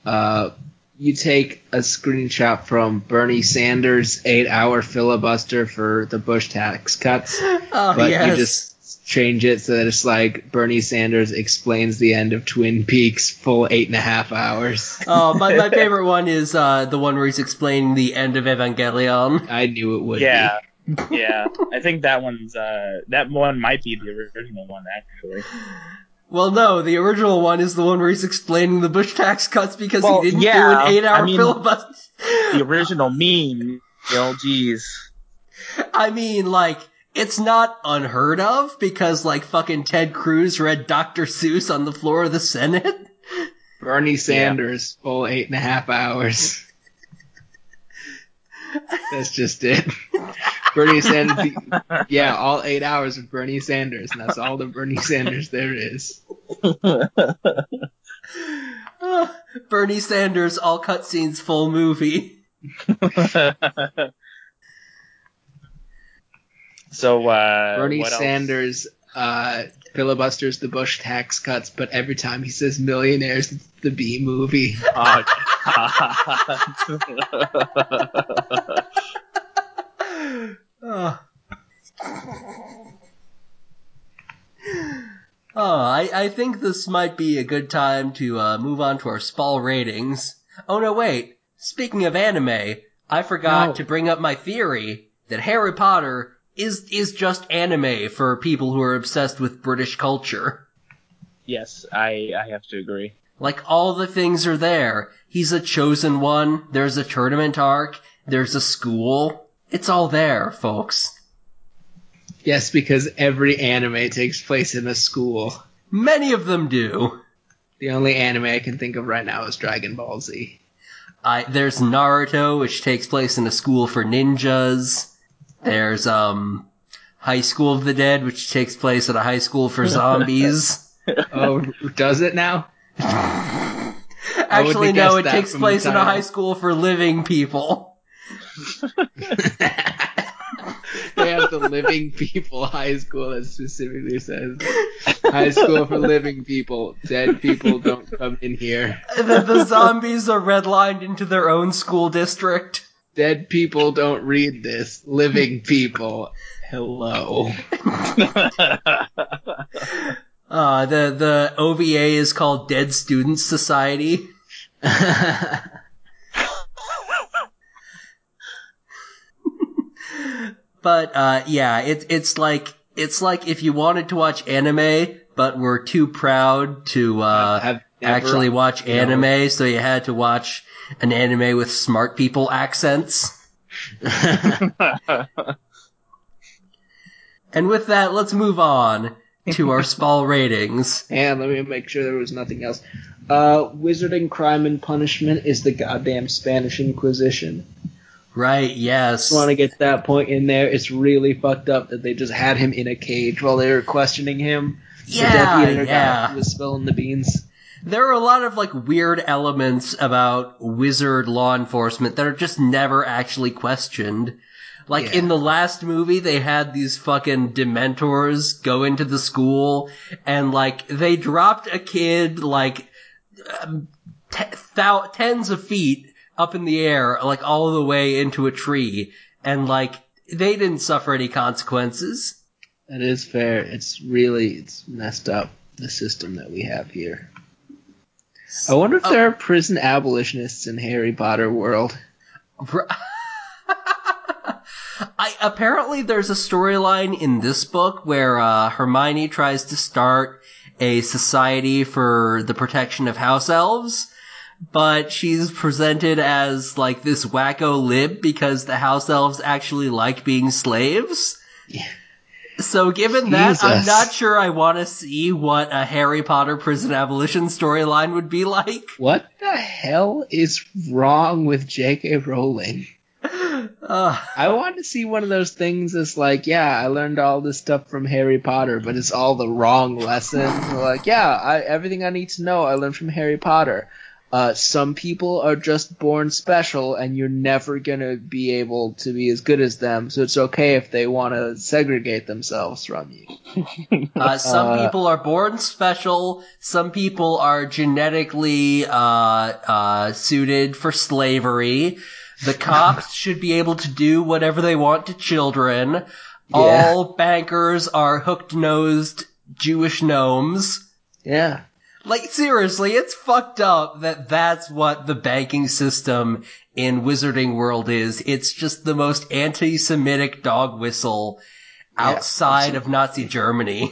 uh, you take a screenshot from Bernie Sanders' eight-hour filibuster for the Bush tax cuts, Oh but yes. you just change it so that it's like Bernie Sanders explains the end of Twin Peaks full eight and a half hours. oh, my, my favorite one is uh, the one where he's explaining the end of Evangelion. I knew it would. yeah, yeah. I think that one's uh that one might be the original one actually. Well, no, the original one is the one where he's explaining the Bush tax cuts because Well, he didn't do an eight-hour I mean- filibuster. The original meme. You know, geez. I mean, like, it's not unheard of because, like, fucking Ted Cruz read Dr. Seuss on the floor of the Senate. Bernie Sanders full eight and a half hours. That's just it. Bernie Sanders, yeah, all eight hours of Bernie Sanders, and that's all the Bernie Sanders there is. Bernie Sanders, all cutscenes, full movie. so uh Bernie what else? Sanders uh, filibusters the Bush tax cuts, but every time he says millionaires, it's the B movie. Oh, God. Ah. Oh, I, I think this might be a good time to uh, move on to our Spall ratings. Oh no, wait. Speaking of anime, I forgot No. to bring up my theory that Harry Potter is is just anime for people who are obsessed with British culture. Yes, I I have to agree. Like all the things are there. He's a chosen one. There's a tournament arc. There's a school. It's all there, folks. Yes, because every anime takes place in a school. Many of them do. The only anime I can think of right now is Dragon Ball Z. I, there's Naruto, which takes place in a school for ninjas. There's um, High School of the Dead, which takes place at a high school for zombies. Oh, does it now? Actually, no, it takes place in a high school for living people. They have the living people high school that specifically says high school for living people. Dead people don't come in here. the, the zombies are redlined into their own school district. Dead people don't read this. Living people. Hello. Uh, the the OVA is called Dead Students Society. But uh, yeah, it's it's like it's like if you wanted to watch anime, but were too proud to uh, actually watch anime, so you had to watch an anime with smart people accents. And with that, let's move on to our Spall ratings. and let me make sure there was nothing else. Uh, Wizarding Crime and Punishment is the goddamn Spanish Inquisition. Right? Yes. Want to get that point in there. It's really fucked up that they just had him in a cage while they were questioning him. Yeah, yeah. was spilling the beans. There are a lot of like weird elements about wizard law enforcement that are just never actually questioned. Like Yeah. in the last movie, they had these fucking dementors go into the school and like they dropped a kid like um, te- thou- tens of feet up in the air, like all the way into a tree, and like they didn't suffer any consequences. That is fair. It's really it's messed up the system that we have here. I wonder if Oh. there are prison abolitionists in Harry Potter world. I apparently there's a storyline in this book where uh, Hermione tries to start a society for the protection of house elves, but she's presented as like this wacko lib because the house elves actually like being slaves. Yeah. So given that, I'm not sure I want to see what a Harry Potter prison abolition storyline would be like. What the hell is wrong with J.K. Rowling? Uh, I want to see one of those things that's like, yeah, I learned all this stuff from Harry Potter, but it's all the wrong lessons. Like, yeah, I, everything I need to know I learned from Harry Potter. Uh, some people are just born special, and you're never gonna be able to be as good as them. So it's okay if they want to segregate themselves from you. Uh, some Uh, people are born special. Some people are genetically uh, uh, suited for slavery. The cops should be able to do whatever they want to children. All bankers are hooked-nosed Jewish gnomes. Yeah. Like seriously, it's fucked up that that's what the banking system in Wizarding World is. It's just the most anti-Semitic dog whistle Yeah, outside of Nazi Germany.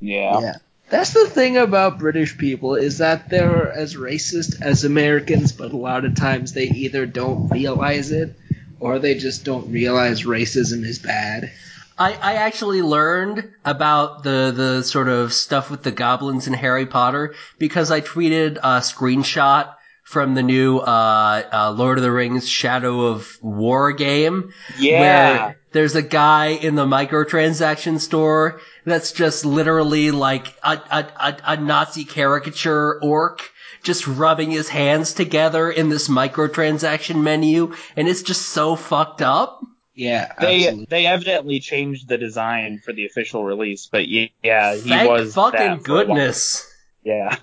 yeah. Yeah. That's the thing about British people is that they're as racist as Americans, but a lot of times they either don't realize it or they just don't realize racism is bad. I, I actually learned about the, the sort of stuff with the goblins in Harry Potter because I tweeted a screenshot from the new uh, uh, Lord of the Rings Shadow of War game Yeah. where there's a guy in the microtransaction store that's just literally like a, a, a, a Nazi caricature orc just rubbing his hands together in this microtransaction menu and it's just so fucked up. Yeah, They absolutely. they evidently changed the design for the official release, but yeah, he Thank was fucking that for a goodness. Yeah,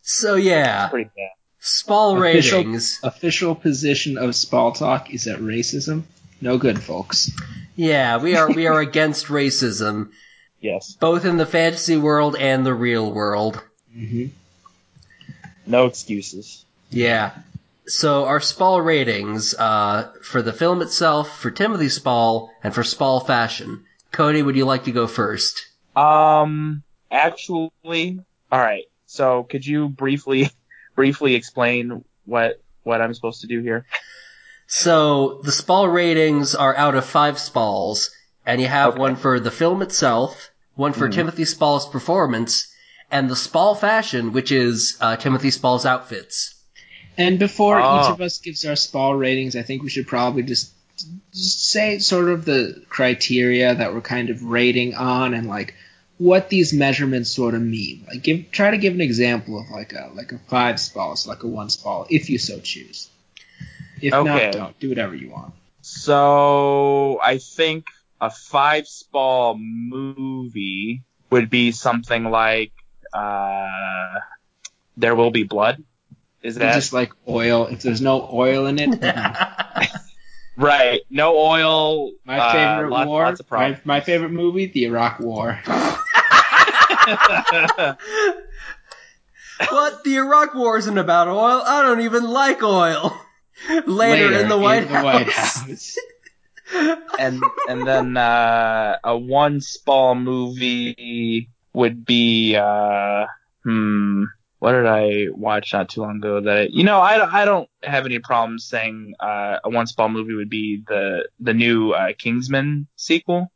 So yeah, pretty bad. Spall Official- ratings. Official position of Spall Talk is that racism. No good, folks. Yeah, we are we are against racism. Yes. both in the fantasy world and the real world. hmm No excuses. Yeah. So our Spall ratings uh, for the film itself, for Timothy Spall, and for Spall fashion. Cody, would you like to go first? Um, actually, all right. So could you briefly, briefly explain what what I'm supposed to do here? So the Spall ratings are out of five Spalls, and you have Okay. one for the film itself, one for Mhm. Timothy Spall's performance, and the Spall fashion, which is uh, Timothy Spall's outfits. And before each Oh. of us gives our Spall ratings, I think we should probably just, just say sort of the criteria that we're kind of rating on and like what these measurements sort of mean. Like give try to give an example of like a like a five Spall, so like a one Spall, if you so choose. If Okay. not, don't do whatever you want. So I think a five spall movie would be something like uh, There Will Be Blood. Is that just like oil. If there's no oil in it, right? No oil. my uh, favorite lot- war, Lots of my, my favorite movie, the Iraq War. what? The Iraq War isn't about oil. I don't even like oil. Later, in the White House. House. and and then uh, a one spall movie would be uh, hmm what did I watch not too long ago that I, you know I, don't- I don't have any problems saying uh, a one spall movie would be the the new uh, Kingsman sequel.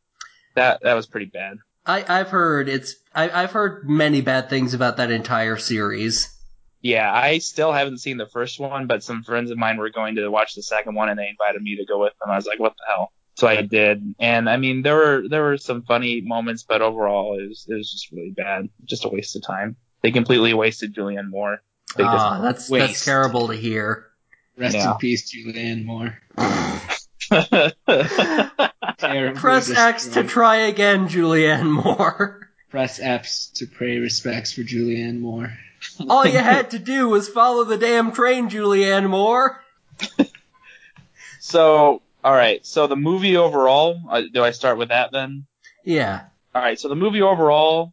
That that was pretty bad. I, I've heard it's. I, I've heard many bad things about that entire series. yeah I still haven't seen the first one but some friends of mine were going to watch the second one and they invited me to go with them. I was like what the hell? So I did. And I mean there were there were some funny moments but overall it was it was just really bad. Just a waste of time they completely wasted Julianne Moore Big Ah, that's that's Waste. terrible to hear. Rest Yeah. in peace, Julianne Moore. Press X to try again, Julianne Moore. Press F's to pay respects for Julianne Moore. All you had to do was follow the damn train, Julianne Moore. so all right so the movie overall uh, do I start with that then Yeah. All right, so the movie overall,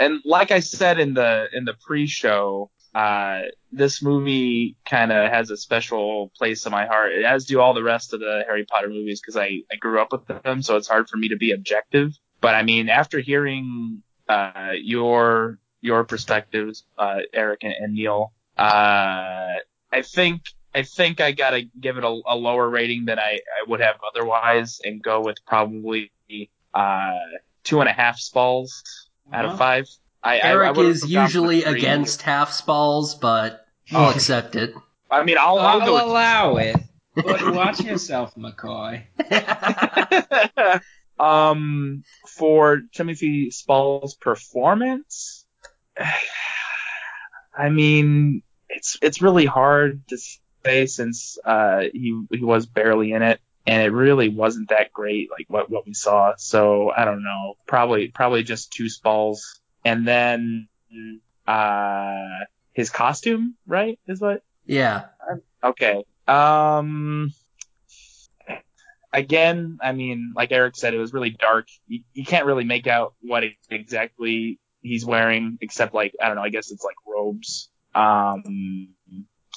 and like I said in the in the pre-show, uh, this movie kind of has a special place in my heart, as do all the rest of the Harry Potter movies, because I I grew up with them, so it's hard for me to be objective. But I mean, after hearing uh, your your perspectives, uh, Eric and, and Niel, uh, I think I think I gotta give it a, a lower rating than I, I would have otherwise, and go with probably uh, two and a half spalls out of five. I, I- I Eric is usually against half spalls, but I'll accept it. I mean, I'll, I'll I'll, go. With allow it. But watch yourself, McCoy. um, for Timothy Spall's performance, I mean, it's it's really hard to say since uh, he he was barely in it, and it really wasn't that great, like what what we saw. So I don't know, probably probably just two Spalls, and then uh, his costume, right? Is what yeah. Okay. Um. Again, I mean, like Eric said, it was really dark. You, you can't really make out what exactly he's wearing, except like I don't know. I guess it's like robes. Um.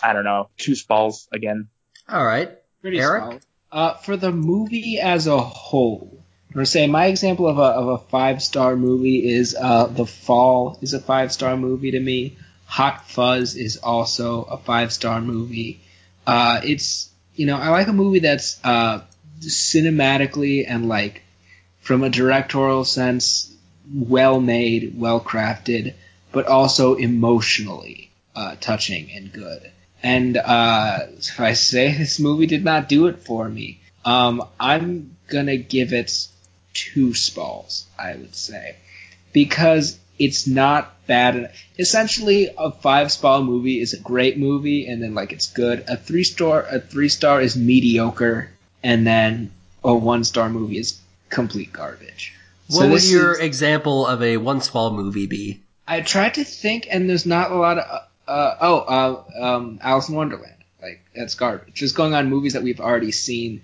I don't know. Two spalls again. All right. Pretty Eric? solid. Uh, for the movie as a whole, gonna say my example of a of a five star movie is uh, The Fall is a five star movie to me. Hot Fuzz is also a five star movie. Uh, it's you know I like a movie that's uh, cinematically and like from a directorial sense well made, well crafted, but also emotionally uh, touching and good. And uh, if I say this movie did not do it for me, um, I'm gonna give it two spalls. I would say because it's not bad. en- Essentially, a five spall movie is a great movie, and then like it's good. A three star, a three star is mediocre, and then a one star movie is complete garbage. What So would your is- example of a one spall movie be? I tried to think, and there's not a lot of. Uh, oh, uh, um, Alice in Wonderland. Like that's garbage. Just going on movies that we've already seen.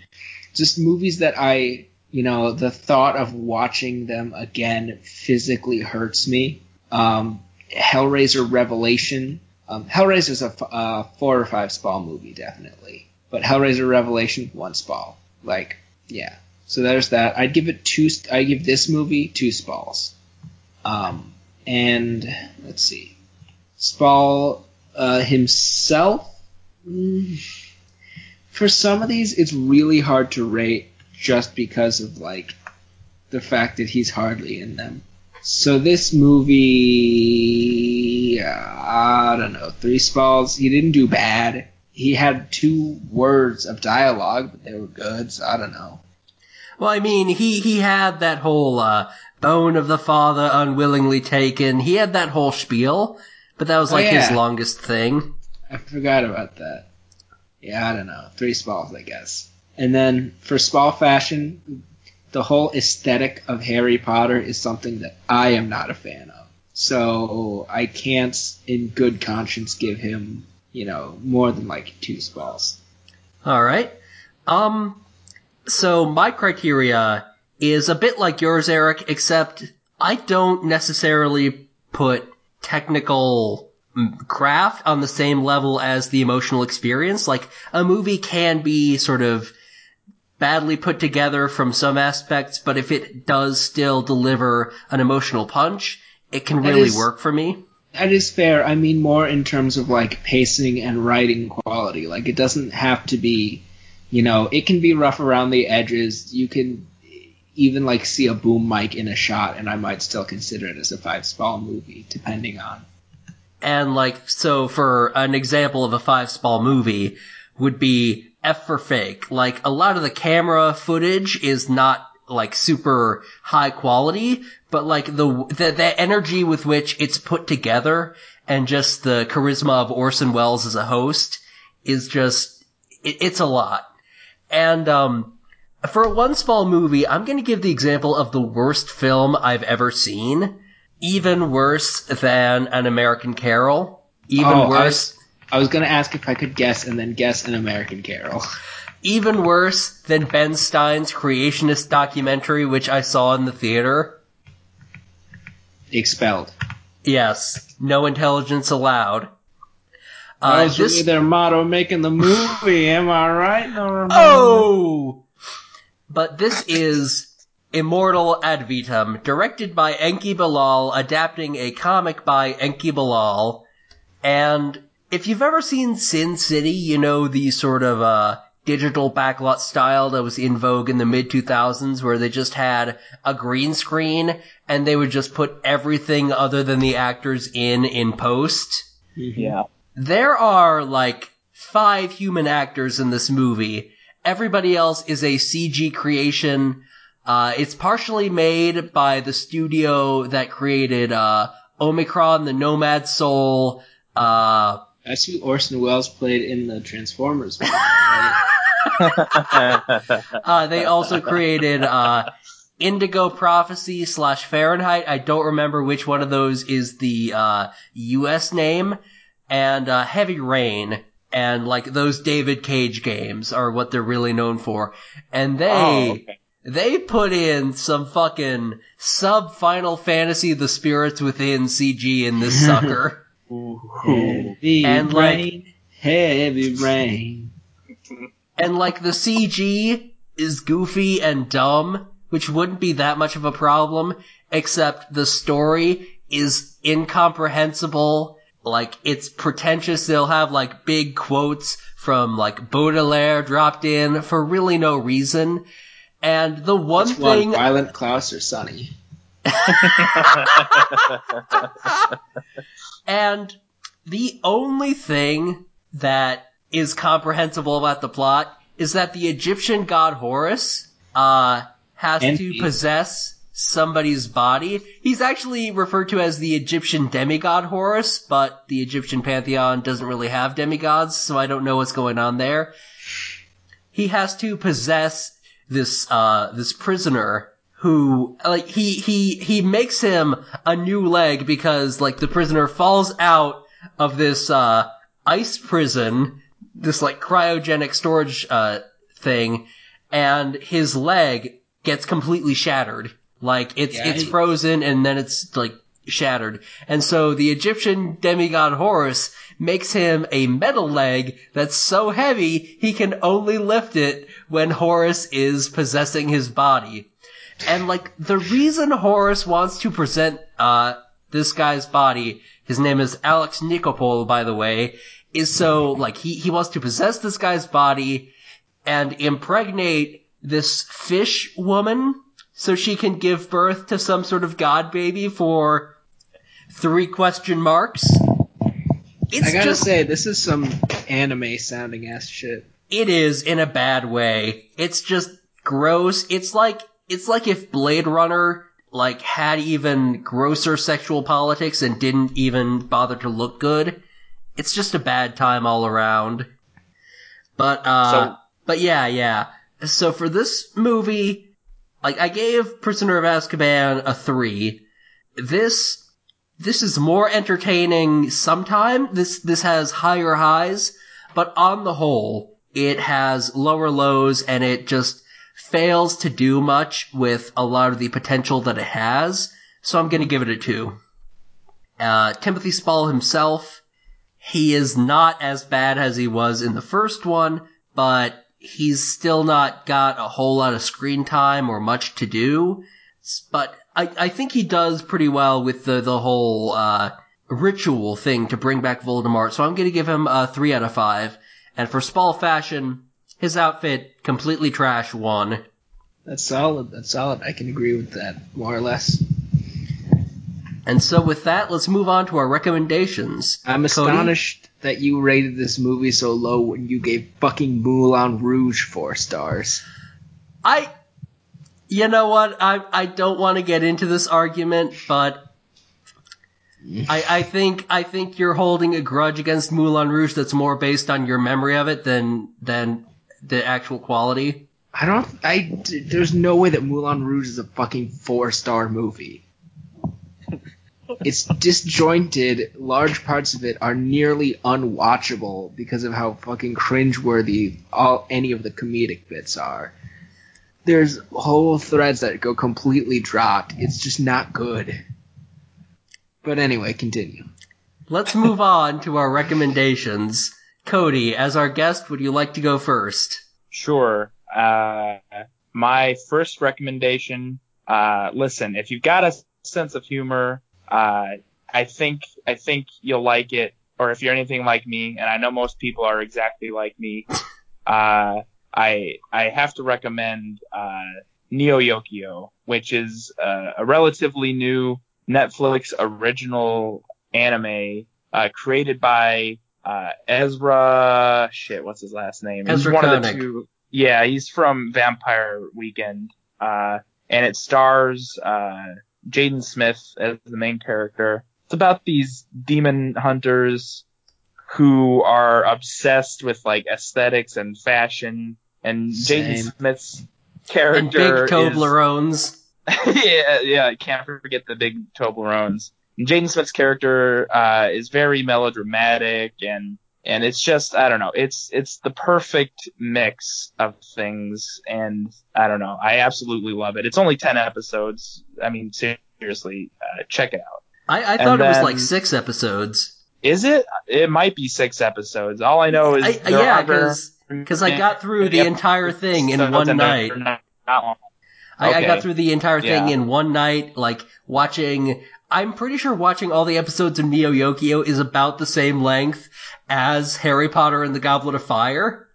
Just movies that I you know, the thought of watching them again physically hurts me. Um, Hellraiser Revelation. Um, is a f- uh, four or five spall movie, definitely. But Hellraiser Revelation, one spall. Like, yeah. So there's that. I'd give it two. I give this movie two spalls. Um, and let's see, Spall uh, himself. mm, for some of these, it's really hard to rate just because of like the fact that he's hardly in them. So this movie, uh, I don't know, three spalls. He didn't do bad. He had two words of dialogue, but they were good. So I don't know. Well, I mean, he, he had that whole, uh, bone of the father unwillingly taken. He had that whole spiel, but that was Oh, like his longest thing. I forgot about that. Yeah, I don't know. Three spalls, I guess. And then for spall fashion, the whole aesthetic of Harry Potter is something that I am not a fan of. So I can't, in good conscience, give him, you know, more than like two spalls. Alright. Um, so my criteria is a bit like yours, Eric, except I don't necessarily put technical craft on the same level as the emotional experience. Like, a movie can be sort of badly put together from some aspects, but if it does still deliver an emotional punch, it can really is- work for me. That is fair. I mean more in terms of like pacing and writing quality. Like it doesn't have to be, you know, it can be rough around the edges. You can even like see a boom mic in a shot, and I might still consider it as a five spall movie, depending on. And like, so for an example of a five spall movie would be F for fake. Like, a lot of the camera footage is not like super high quality, but like the, the, the energy with which it's put together and just the charisma of Orson Welles as a host is just, it, it's a lot. And, um, for a one spall movie, I'm gonna give the example of the worst film I've ever seen. Even worse than An American Carol. Even Oh, I worse, I was gonna ask if I could guess, and then guess an American Carol. even worse than Ben Stein's creationist documentary, which I saw in the theater. Expelled. Yes, no intelligence allowed. That Uh, was this, really their motto making the movie. Am I right? oh! But this is Immortal Ad Vitam, directed by Enki Bilal, adapting a comic by Enki Bilal. And if you've ever seen Sin City, you know the sort of, uh, digital backlot style that was in vogue in the mid 2000s where they just had a green screen and they would just put everything other than the actors in in post. Yeah. There are like five human actors in this movie. Everybody else is a CG creation. Uh, it's partially made by the studio that created, uh, Omikron, the Nomad Soul, uh, That's who Orson Welles played in the Transformers movie. Right? uh, they also created, uh, Indigo Prophecy slash Fahrenheit. I don't remember which one of those is the, uh, US name. And, uh, Heavy Rain. And, like, those David Cage games are what they're really known for. And they, Oh, okay. they put in some fucking sub Final Fantasy The Spirits Within CG in this sucker. Heavy And, like- heavy rain. and like the CG is goofy and dumb, which wouldn't be that much of a problem, except the story is incomprehensible. Like, it's pretentious. They'll have like big quotes from like Baudelaire dropped in for really no reason. And the one Which one, thing Violet Klaus or Sunny? And the only thing that is comprehensible about the plot is that the Egyptian god Horus, uh, has And to possess somebody's body. He's actually referred to as the Egyptian demigod Horus, but the Egyptian pantheon doesn't really have demigods, so I don't know what's going on there. He has to possess this, uh, this prisoner who, like, he, he, he makes him a new leg because, like, the prisoner falls out of this, uh, ice prison, this, like, cryogenic storage, uh, thing, and his leg gets completely shattered. Like it's Yeah, it's frozen and then it's like shattered. And so the Egyptian demigod Horus makes him a metal leg that's so heavy he can only lift it when Horus is possessing his body. And like the reason Horus wants to present uh this guy's body, his name is Alex Nikopol, by the way, is so like he he wants to possess this guy's body and impregnate this fish woman so she can give birth to some sort of god baby for three question marks. It's I gotta just say, this is some anime sounding ass shit. it is in a bad way. It's just gross. It's like it's like if Blade Runner like had even grosser sexual politics and didn't even bother to look good. It's just a bad time all around. But uh So- but yeah, yeah. So for this movie, like I gave Prisoner of Azkaban a 3. This this is more entertaining sometime. This this has higher highs, but on the whole, it has lower lows and it just fails to do much with a lot of the potential that it has. So I'm going to give it a 2. Uh, Timothy Spall himself, he is not as bad as he was in the first one, but he's still not got a whole lot of screen time or much to do. But I, I think he does pretty well with the, the whole, uh, ritual thing to bring back Voldemort. So I'm gonna give him a three out of five. And for Spall fashion, his outfit completely trash one. That's solid. That's solid. I can agree with that, more or less. And so with that, let's move on to our recommendations. I'm Cody? astonished that you rated this movie so low when you gave fucking Moulin Rouge four stars. I, you know what? I I don't want to get into this argument, but I I think I think you're holding a grudge against Moulin Rouge that's more based on your memory of it than than the actual quality. I don't. I There's no way that Moulin Rouge is a fucking four star movie. It's disjointed. Large parts of it are nearly unwatchable because of how fucking cringeworthy all any of the comedic bits are. There's whole threads that go completely dropped. It's just not good. But anyway, continue. Let's move on to our recommendations. Cody, as our guest, would you like to go first? Sure. Uh, my first recommendation. Uh, listen, if you've got a sense of humor, uh, I think I think you'll like it. Or if you're anything like me, and I know most people are exactly like me, uh, I I have to recommend uh, Neo Yokio, which is uh, a relatively new Netflix original anime uh, created by uh, Ezra. Shit, what's his last name? Ezra one of Koenig. the two. Yeah, he's from Vampire Weekend, uh, and it stars uh, Jaden Smith as the main character. It's about these demon hunters who are obsessed with like aesthetics and fashion, and Jaden. Smith's And character big is Toblerones. yeah, yeah, I can't forget the big Toblerones. Jaden Smith's character uh, is very melodramatic, and and it's just I don't know, it's it's the perfect mix of things, and I don't know, I absolutely love it. It's only ten episodes. I mean, seriously, uh, check it out. I, I thought it was like six episodes. Is it? It might be six episodes. All I know is I, yeah, because I got through the entire thing in one night. not- not long. I, I got through the entire thing Yeah. in one night, like watching. I'm pretty sure watching all the episodes of Neo Yokio is about the same length as Harry Potter and the Goblet of Fire.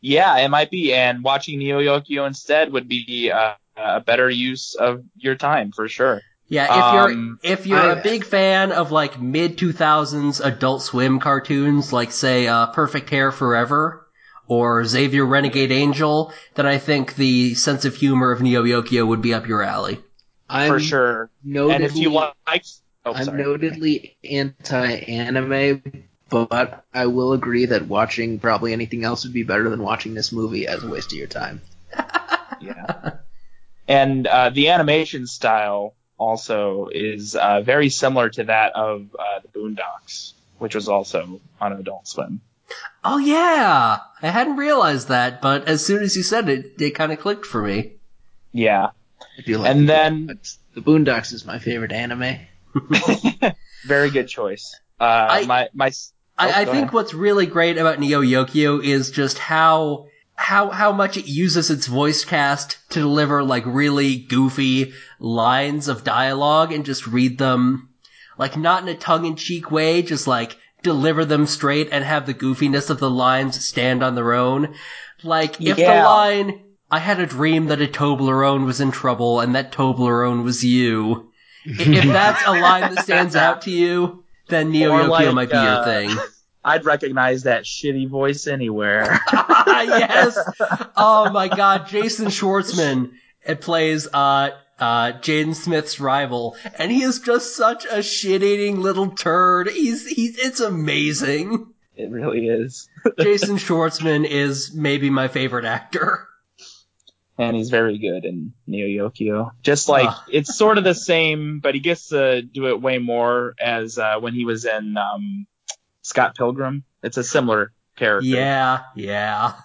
Yeah, it might be. And watching Neo Yokio instead would be uh, a better use of your time for sure. Yeah, if you're Um, if you're I- a big fan of like mid 2000s Adult Swim cartoons, like say uh, Perfect Hair Forever or Xavier Renegade Angel, then I think the sense of humor of Neo Yokio would be up your alley. I'm for sure. Notedly, And if you like, oh, I'm sorry. notedly anti-anime, but I will agree that watching probably anything else would be better than watching this movie as a waste of your time. yeah. And uh, the animation style also is uh, very similar to that of uh, the Boondocks, which was also on Adult Swim. Oh yeah, I hadn't realized that, but as soon as you said it, it kind of clicked for me. Yeah. I do like And the then- Boondocks. the Boondocks is my favorite anime. Very good choice. Uh, I- my my. Oh, I, I think ahead. what's really great about Neo Yokio is just how how how much it uses its voice cast to deliver like really goofy lines of dialogue and just read them like not in a tongue in cheek way, just like deliver them straight and have the goofiness of the lines stand on their own. Like if the line I had a dream that a Toblerone was in trouble and that Toblerone was you. If that's a line that stands out to you, then Neo Or Yokio like, might be your uh, thing. I'd recognize that shitty voice anywhere. yes. Oh my god, Jason Schwartzman it plays uh uh Jaden Smith's rival, and he is just such a shit-eating little turd. He's he's it's amazing. it really is. Jason Schwartzman is maybe my favorite actor. And he's very good in Neo Yokio. Just like Ah. it's sort of the same, but he gets to do it way more as uh, when he was in um, Scott Pilgrim. It's a similar character. Yeah, yeah.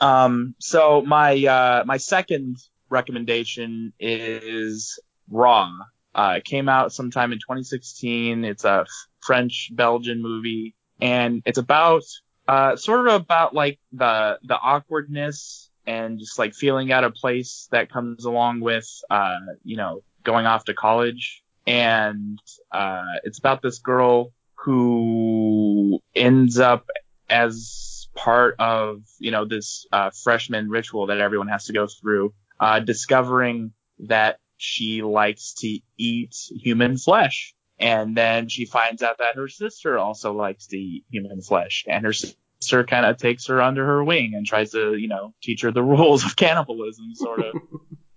Um. So my uh, my second recommendation is Raw. Uh, it came out sometime in 2016. It's a French Belgian movie, and it's about uh, sort of about like the the awkwardness and just like feeling out of place that comes along with uh, you know going off to college. And uh, it's about this girl who ends up as part of you know this uh, freshman ritual that everyone has to go through, uh, discovering that she likes to eat human flesh, and then she finds out that her sister also likes to eat human flesh, and her sister kind of takes her under her wing and tries to you know teach her the rules of cannibalism, sort of.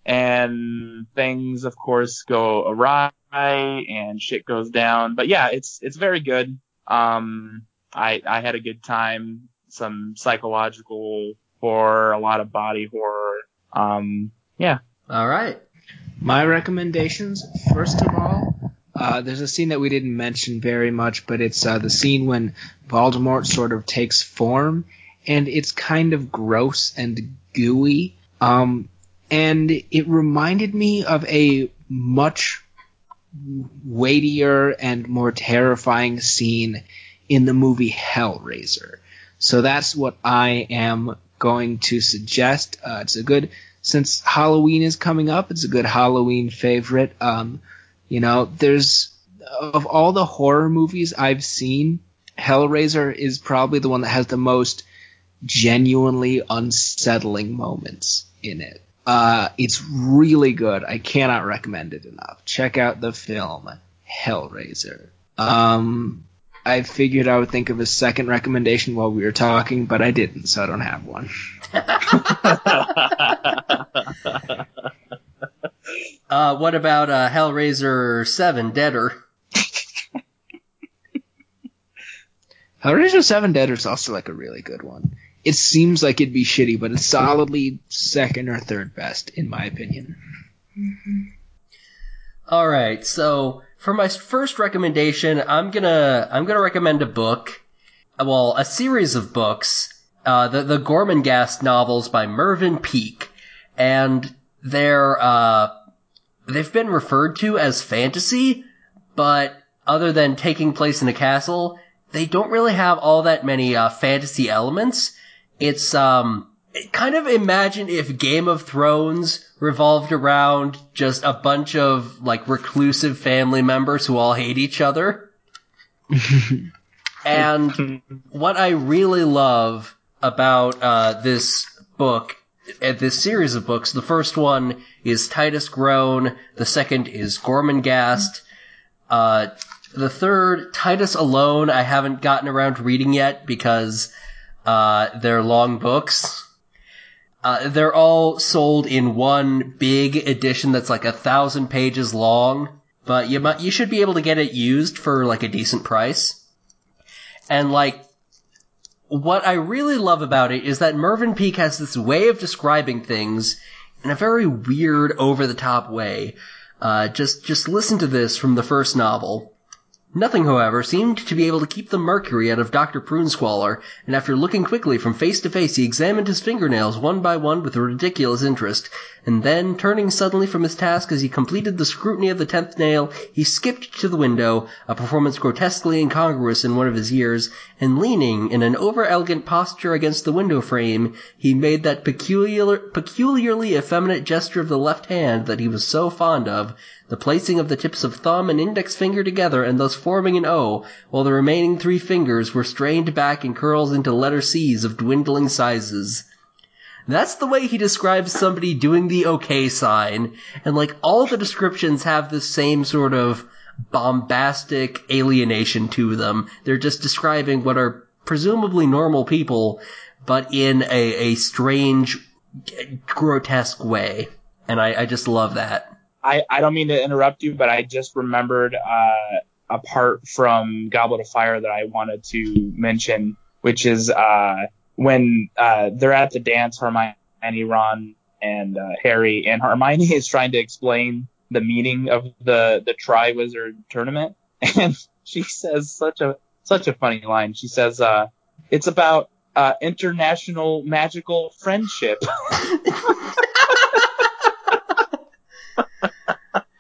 and things, of course, go awry and shit goes down. But yeah, it's it's very good. Um, I I had a good time. Some psychological horror, a lot of body horror. Um, yeah. All right. My recommendations, first of all, uh, there's a scene that we didn't mention very much, but it's uh, the scene when Voldemort sort of takes form, and it's kind of gross and gooey. Um, and it reminded me of a much weightier and more terrifying scene in the movie Hellraiser. So that's what I am going to suggest. Uh, it's a good since Halloween is coming up. It's a good Halloween favorite. Um, you know, there's of all the horror movies I've seen, Hellraiser is probably the one that has the most genuinely unsettling moments in it. Uh, it's really good. I cannot recommend it enough. Check out the film Hellraiser. Um, I figured I would think of a second recommendation while we were talking, but I didn't, so I don't have one. Uh, what about uh, Hellraiser Seven Deader? Hellraiser 7 Dead is also like a really good one. It seems like it'd be shitty, but it's solidly second or third best, in my opinion. All right, so for my first recommendation, I'm gonna I'm gonna recommend a book, well, a series of books, uh, the the Gormenghast novels by Mervyn Peake, and they're uh, they've been referred to as fantasy, but other than taking place in a castle, they don't really have all that many uh, fantasy elements. It's um kind of imagine if Game of Thrones revolved around just a bunch of like reclusive family members who all hate each other. and what I really love about uh, this book, uh, this series of books, the first one is Titus Groan, the second is Gormenghast, uh, the third, Titus Alone, I haven't gotten around to reading yet because uh, they're long books. Uh, they're all sold in one big edition that's like a thousand pages long, but you might, you should be able to get it used for like a decent price. And like, what I really love about it is that Mervyn Peake has this way of describing things in a very weird, over the top way. Uh, just, just listen to this from the first novel. Nothing, however, seemed to be able to keep the mercury out of Dr. Prunesquallor, and after looking quickly from face to face, he examined his fingernails one by one with a ridiculous interest, and then, turning suddenly from his task as he completed the scrutiny of the tenth nail, he skipped to the window, a performance grotesquely incongruous in one of his years, and leaning in an over-elegant posture against the window frame, he made that peculiar, peculiarly effeminate gesture of the left hand that he was so fond of, the placing of the tips of thumb and index finger together and thus forming an O, while the remaining three fingers were strained back in curls into letter C's of dwindling sizes. That's the way he describes somebody doing the okay sign, and like all the descriptions have this same sort of bombastic alienation to them. They're just describing what are presumably normal people, but in a, a strange, grotesque way. And I, I just love that. I, I don't mean to interrupt you, but I just remembered uh, a part from Goblet of Fire that I wanted to mention, which is uh, when uh, they're at the dance, Hermione, Ron, and uh, Harry, and Hermione is trying to explain the meaning of the the Triwizard tournament, and she says such a such a funny line. She says, uh, "It's about uh, international magical friendship."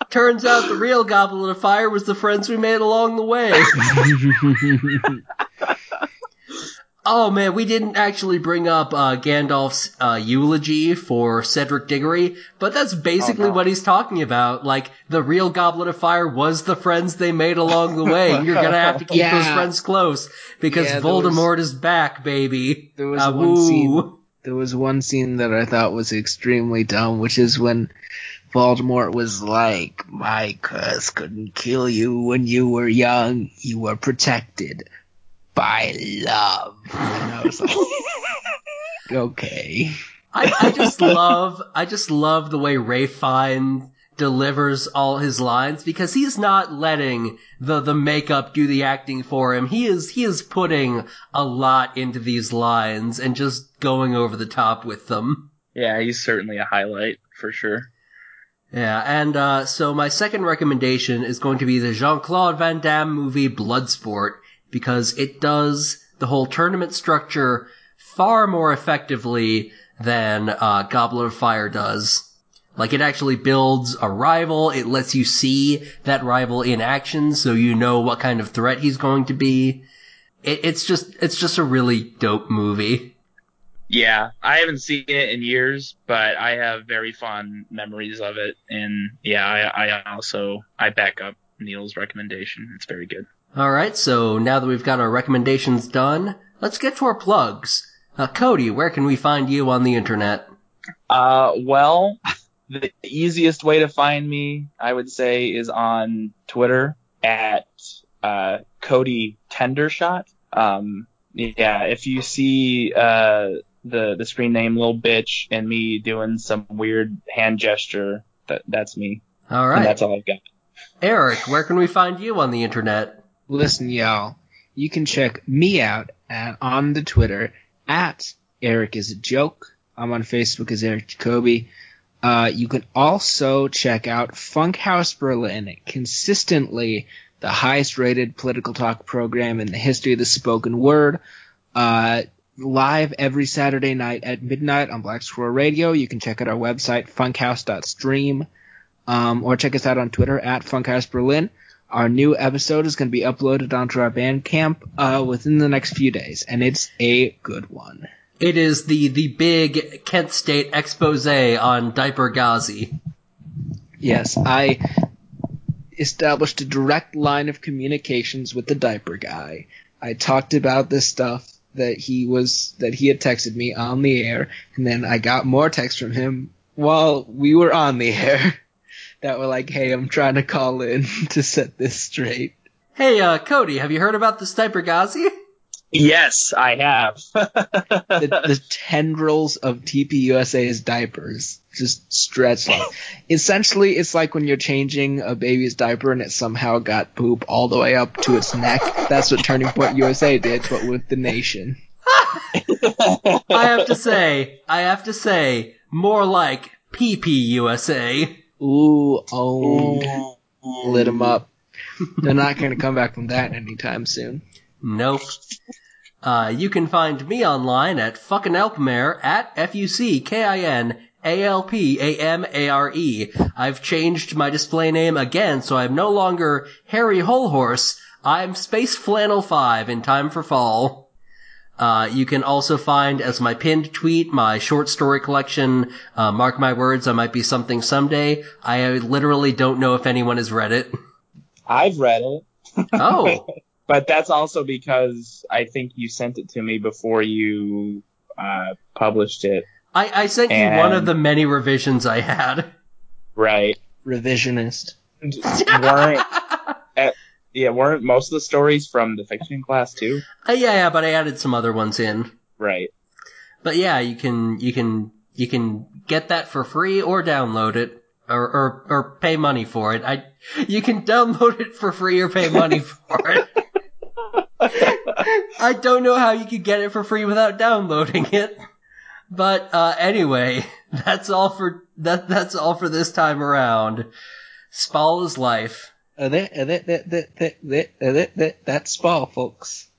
Turns out the real Goblet of Fire was the friends we made along the way. oh man, we didn't actually bring up uh, Gandalf's uh, eulogy for Cedric Diggory, but that's basically Oh, no. what he's talking about. Like, the real Goblet of Fire was the friends they made along the way, you're gonna have to keep Yeah. those friends close, because Yeah, there was- Voldemort is back, baby. There was Ah, one woo. scene. There was one scene that I thought was extremely dumb, which is when Voldemort was like, "My curse couldn't kill you when you were young. You were protected by love." And I was like, "Okay." I, I just love I just love the way Ralph Fiennes delivers all his lines because he's not letting the the makeup do the acting for him. He is he is putting a lot into these lines and just going over the top with them. yeah, he's certainly a highlight for sure. Yeah, and uh, so my second recommendation is going to be the Jean Claude Van Damme movie Bloodsport because it does the whole tournament structure far more effectively than uh, Goblet of Fire does. Like it actually builds a rival. It lets you see that rival in action, so you know what kind of threat he's going to be. It, it's just it's just a really dope movie. Yeah, I haven't seen it in years, but I have very fond memories of it. And yeah, I, I also I back up Niel's recommendation. It's very good. All right, so now that we've got our recommendations done, let's get to our plugs. Uh, Cody, where can we find you on the internet? Uh, well, the easiest way to find me, I would say, is on Twitter at uh, Cody Tendershot. Um, yeah, if you see uh, the the screen name Lil Bitch and me doing some weird hand gesture, that that's me, All right. and that's all I've got. Eric, where can we find you on the internet? Listen, y'all, you can check me out at, on the Twitter at Eric is a joke. I'm on Facebook as Eric Jacoby. Uh, you can also check out Funkhouse Berlin, consistently the highest rated political talk program in the history of the spoken word. Uh, live every Saturday night at midnight on Black Squirrel Radio. You can check out our website, funkhouse.stream, um, or check us out on Twitter at Funkhouse Berlin. Our new episode is going to be uploaded onto our Bandcamp uh, within the next few days, and it's a good one. It is the the big Kent State expose on Diaper Ghazi. Yes, I established a direct line of communications with the diaper guy. I talked about this stuff that he was that he had texted me on the air, and then I got more texts from him while we were on the air that were like, "Hey, I'm trying to call in to set this straight." Hey, uh, Cody, have you heard about this Diaper Ghazi? Yes, I have. the, the tendrils of TPUSA's diapers just stretch like. Essentially, it's like when you're changing a baby's diaper and it somehow got poop all the way up to its neck. That's what Turning Point USA did, but with the nation. I have to say, I have to say, more like PP USA. Ooh, oh, owned. them up. They're not going to come back from that anytime soon. Nope. Uh, you can find me online at fucking Alpmare at F U C K I N A L P A M A R E. I've changed my display name again, so I'm no longer Harry Holehorse. I'm Space Flannel 5 in time for fall. Uh, you can also find as my pinned tweet my short story collection, uh, Mark My Words, I Might Be Something Someday. I literally don't know if anyone has read it. I've read it, Oh, but that's also because I think you sent it to me before you uh, published it. I, I sent you one of the many revisions I had. Right. Revisionist. weren't uh, yeah, weren't most of the stories from the fiction class too? Uh, yeah, yeah, but I added some other ones in. Right. But yeah, you can you can you can get that for free or download it or or, or pay money for it. I you can download it for free or pay money for it. I don't know how you could get it for free without downloading it. But uh, anyway, that's all for that. That's all for this time around. Spall is life. Uh, that, uh, that, that, that, that, that, that, that's Spall, folks.